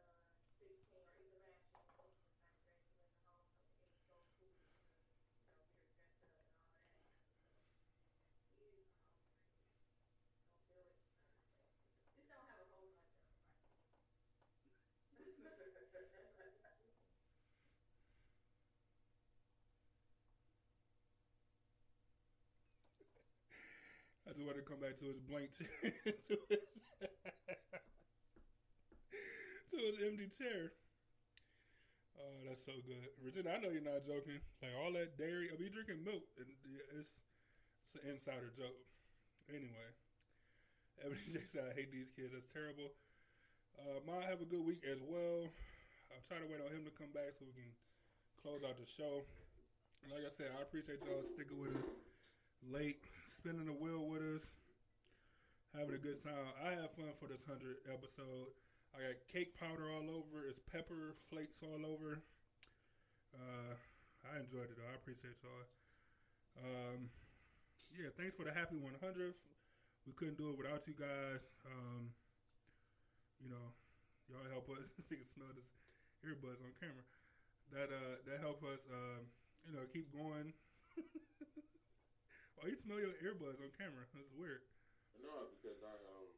I just want to come back to [laughs] his blank chair, to, his, to his empty chair. Oh, that's so good, Regina. I know you're not joking. Like all that dairy, I mean, you drinking milk. And it's it's an insider joke. Anyway, Ebony [laughs] said, "I hate these kids. That's terrible." Uh, Ma, have a good week as well. I'm trying to wait on him to come back so we can close out the show. Like I said, I appreciate y'all sticking with us late, spinning the wheel us, having a good time. I had fun for this 100 episode. I got cake powder all over. It's pepper flakes all over. Uh, I enjoyed it though. I appreciate y'all. Um, yeah, thanks for the happy 100th. We couldn't do it without you guys. Um, you know, y'all help us. [laughs] you can smell this earbuds on camera. That uh, that help us. Um, you know, keep going. [laughs] oh, you smell your earbuds on camera. That's weird. no, because I um,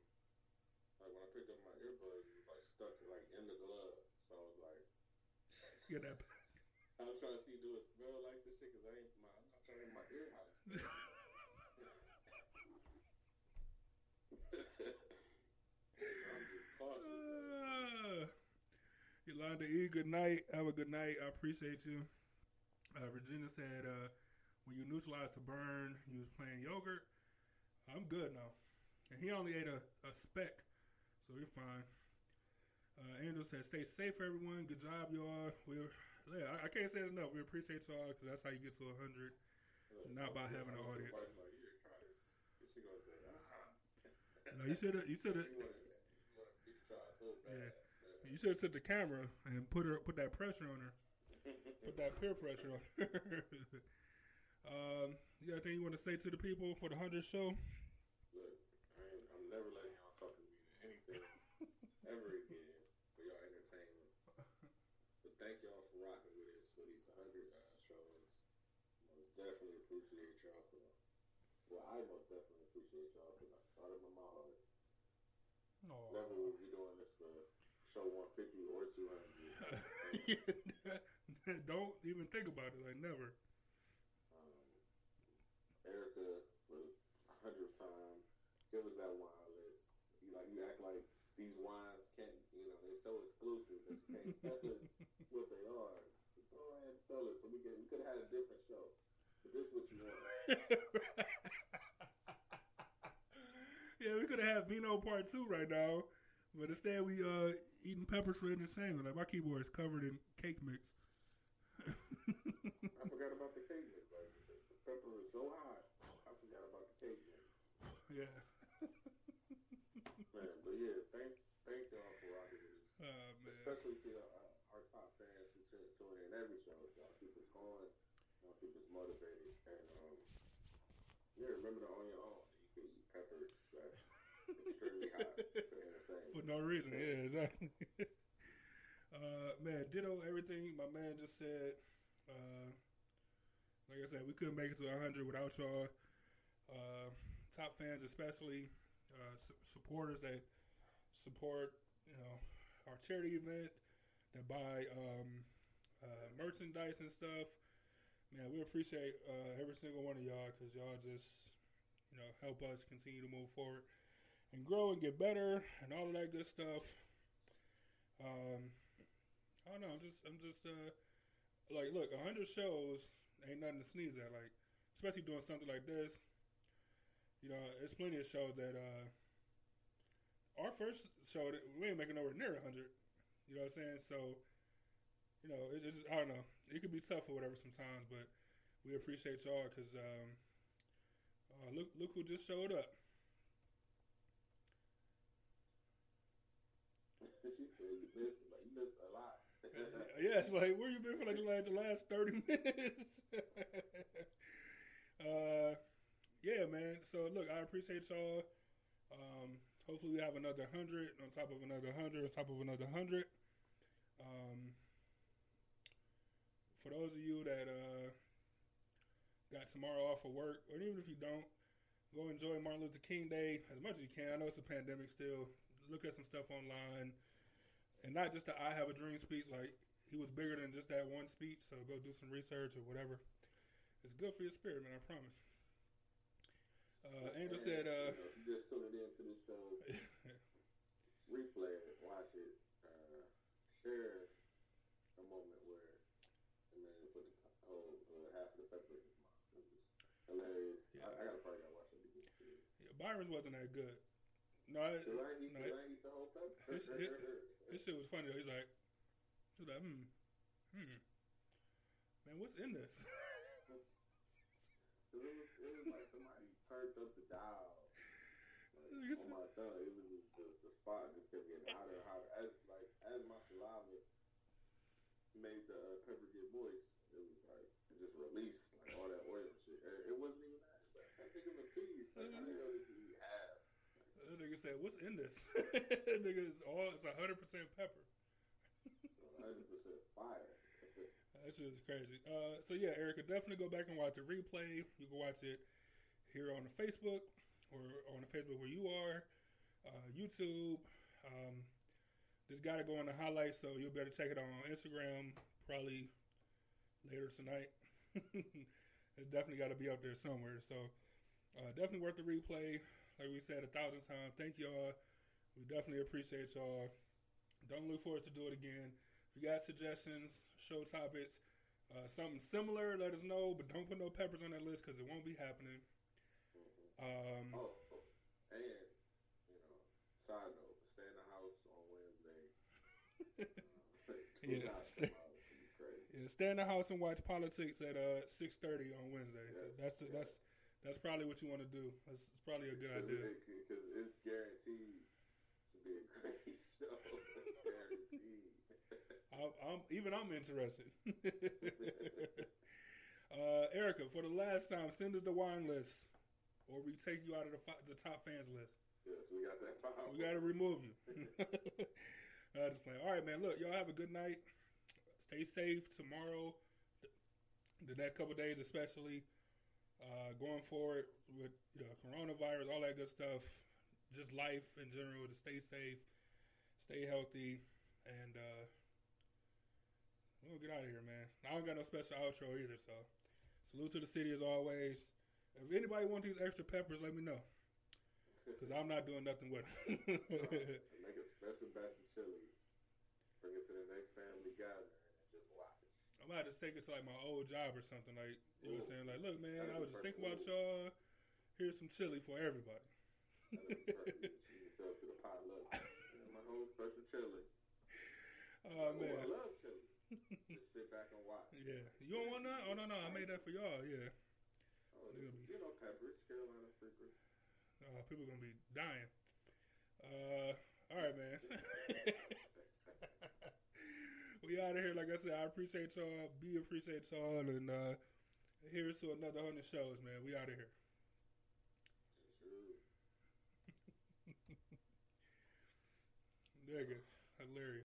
like when I picked up my earbuds, it was like stuck like in the glove. So I was like, [laughs] Get that. [laughs] I was trying to see do it smell like this shit because I ain't my I'm not trying to get my ear hot. I'm. Uh, Yolanda E, good night. Have a good night. I appreciate you. Uh, Regina said, uh, when you neutralized the burn, you was playing yogurt. I'm good now. And he only ate a, a speck, so you're fine. Uh, Angel said, stay safe, everyone. Good job, y'all. We're, yeah, I, I can't say it enough. We appreciate y'all because that's how you get to 100. Not by having an audience. Like, here, try this. And she gonna say. No, you should have. You should have. [laughs] You wanna, wanna it. Yeah. You should have took the camera and put her put that pressure on her. Put that peer pressure on her. [laughs] um, you got anything you want to say to the people for the hundred show? Look, I ain't, I'm never letting y'all talk to me to anything [laughs] ever again for y'all entertainment. But thank y'all for rocking with us for these 100 uh, shows. Most definitely appreciate y'all for. Well, I most definitely appreciate y'all because I started with my heart. No. Never would be doing this for show 150 or 200. [laughs] [laughs] Don't even think about it. Like never. Erica for the hundredth time, give us that wine list. You like you act like these wines can't, you know, they're so exclusive that you can't tell us what they are. So go ahead and tell us, so we can we could have had a different show. But this is what you want. [laughs] yeah, we could have had Vino Part Two right now, but instead we uh eating peppers for entertainment. Like my keyboard is covered in cake mix. [laughs] I forgot about the cake mix. Like the, the pepper is so hot, I forgot about the cake yeah. Man, but yeah, thank thank y'all for rocking with us. Oh man. Especially to uh, our top fans who tune tune in every show. Y'all keep us going. Y'all keep us motivated. And um, yeah, remember to own your own. You can eat peppers that's extremely hot for entertainment. For no reason, yeah, exactly. [laughs] uh, man, ditto everything my man just said. Uh, like I said, we couldn't make it to 100 without y'all. Uh, top fans, especially uh, su- supporters that support, you know, our charity event, that buy um, uh, merchandise and stuff. Man, we appreciate uh, every single one of y'all because y'all just, you know, help us continue to move forward and grow and get better and all of that good stuff. Um, I don't know. I'm just, I'm just, uh, like, look, 100 shows ain't nothing to sneeze at. Like, especially doing something like this. You know, there's plenty of shows that, uh, our first show, that we ain't making nowhere near a 100. You know what I'm saying? So, you know, it, it's, I don't know. It could be tough or whatever sometimes, but we appreciate y'all because, um, uh, look, look who just showed up. she said you missed, like, you missed a lot. [laughs] yeah, it's like where you been for like the last, the last thirty [laughs] minutes. uh, yeah, man. So look, I appreciate y'all. Um, hopefully we have another hundred on top of another hundred on top of another hundred. Um, for those of you that uh, got tomorrow off of work, or even if you don't, go enjoy Martin Luther King Day as much as you can. I know it's a pandemic still. Look at some stuff online and not just the "I have a dream" speech. Like he was bigger than just that one speech. So go do some research or whatever. It's good for your spirit, man. I promise. Uh, Angel said, uh, You know, if you just tuned into the show, replay it, watch it, uh, share a moment where the man put the whole uh, half of the pepper in his mouth. It was hilarious. Yeah. I, I gotta probably gotta watch it again. too. yeah, Byron's wasn't that good. No, it, Did I eat, no, did I eat the whole pepper? It's- it- this shit was funny though. He's like, he's like, hmm, hmm, man, what's in this? [laughs] It was, it was like somebody turned up the dial. Like, on my tongue, it was the, the spot just kept getting hotter and hotter. As like as my saliva made the uh, pepper get moist, it was like it just released like all that oil and shit. And It wasn't even that. Like, I think it was a piece. Like, how the hell did you eat half? That nigga said, what's in this? [laughs] nigga is all it's hundred percent pepper. 100 percent fire. That shit is crazy. Uh, so yeah, Erica, definitely go back and watch the replay. You can watch it here on the Facebook or on the Facebook where you are, uh, YouTube. Um, just got to go in the highlights, so you'll be able to check it on Instagram probably later tonight. [laughs] it's definitely got to be up there somewhere. So uh, definitely worth the replay. Like we said a thousand times, thank y'all. We definitely appreciate y'all. Don't look forward to do it again. If you got suggestions, show topics, uh, something similar, let us know. But don't put no peppers on that list because it won't be happening. Um, Oh, and you know, side note, stay in the house on Wednesday. [laughs] Uh, [laughs] Yeah. guys come out, it's gonna be crazy. yeah, stay in the house and watch politics at uh, six thirty on Wednesday. Yes, That's the, yes. that's that's probably what you want to do. That's, it's probably a good idea. Because it's guaranteed to be a great [laughs] show. guaranteed. I'm, I'm even I'm interested. uh, Erica, for the last time, send us the wine list, or we take you out of the fi- the top fans list. yes, we got that power. We got to remove you. [laughs] I just playing. All right, man. Look, y'all have a good night. Stay safe tomorrow. The next couple days, especially uh, going forward with you know coronavirus, all that good stuff. Just life in general. To stay safe, stay healthy, and uh, we'll get out of here, man. I don't got no special outro either. So salute to the city as always. If anybody wants these extra peppers, let me know. Because I'm not doing nothing with them. [laughs] Make a [laughs] special batch of chili. Bring it to the next family gathering and just watch. I'm about to take it to like my old job or something. Like, you know what I'm saying? Like, look, man, I was just thinking about y'all. Here's some chili for everybody. That'd be perfect. Treat yourself to the potluck. And [laughs] my whole special chili. Oh, oh I man. love chili. Just sit back and watch. Yeah. You don't want that? Oh, no, no. I made that for y'all. Yeah. Oh, It'll be- you know, peppers, Carolina. Uh, people going to be dying. Uh, all right, man. [laughs] we out of here. Like I said, I appreciate y'all. B appreciate y'all. And uh, here's to another 100 shows, man. We out of here. [laughs] Nigga. Hilarious.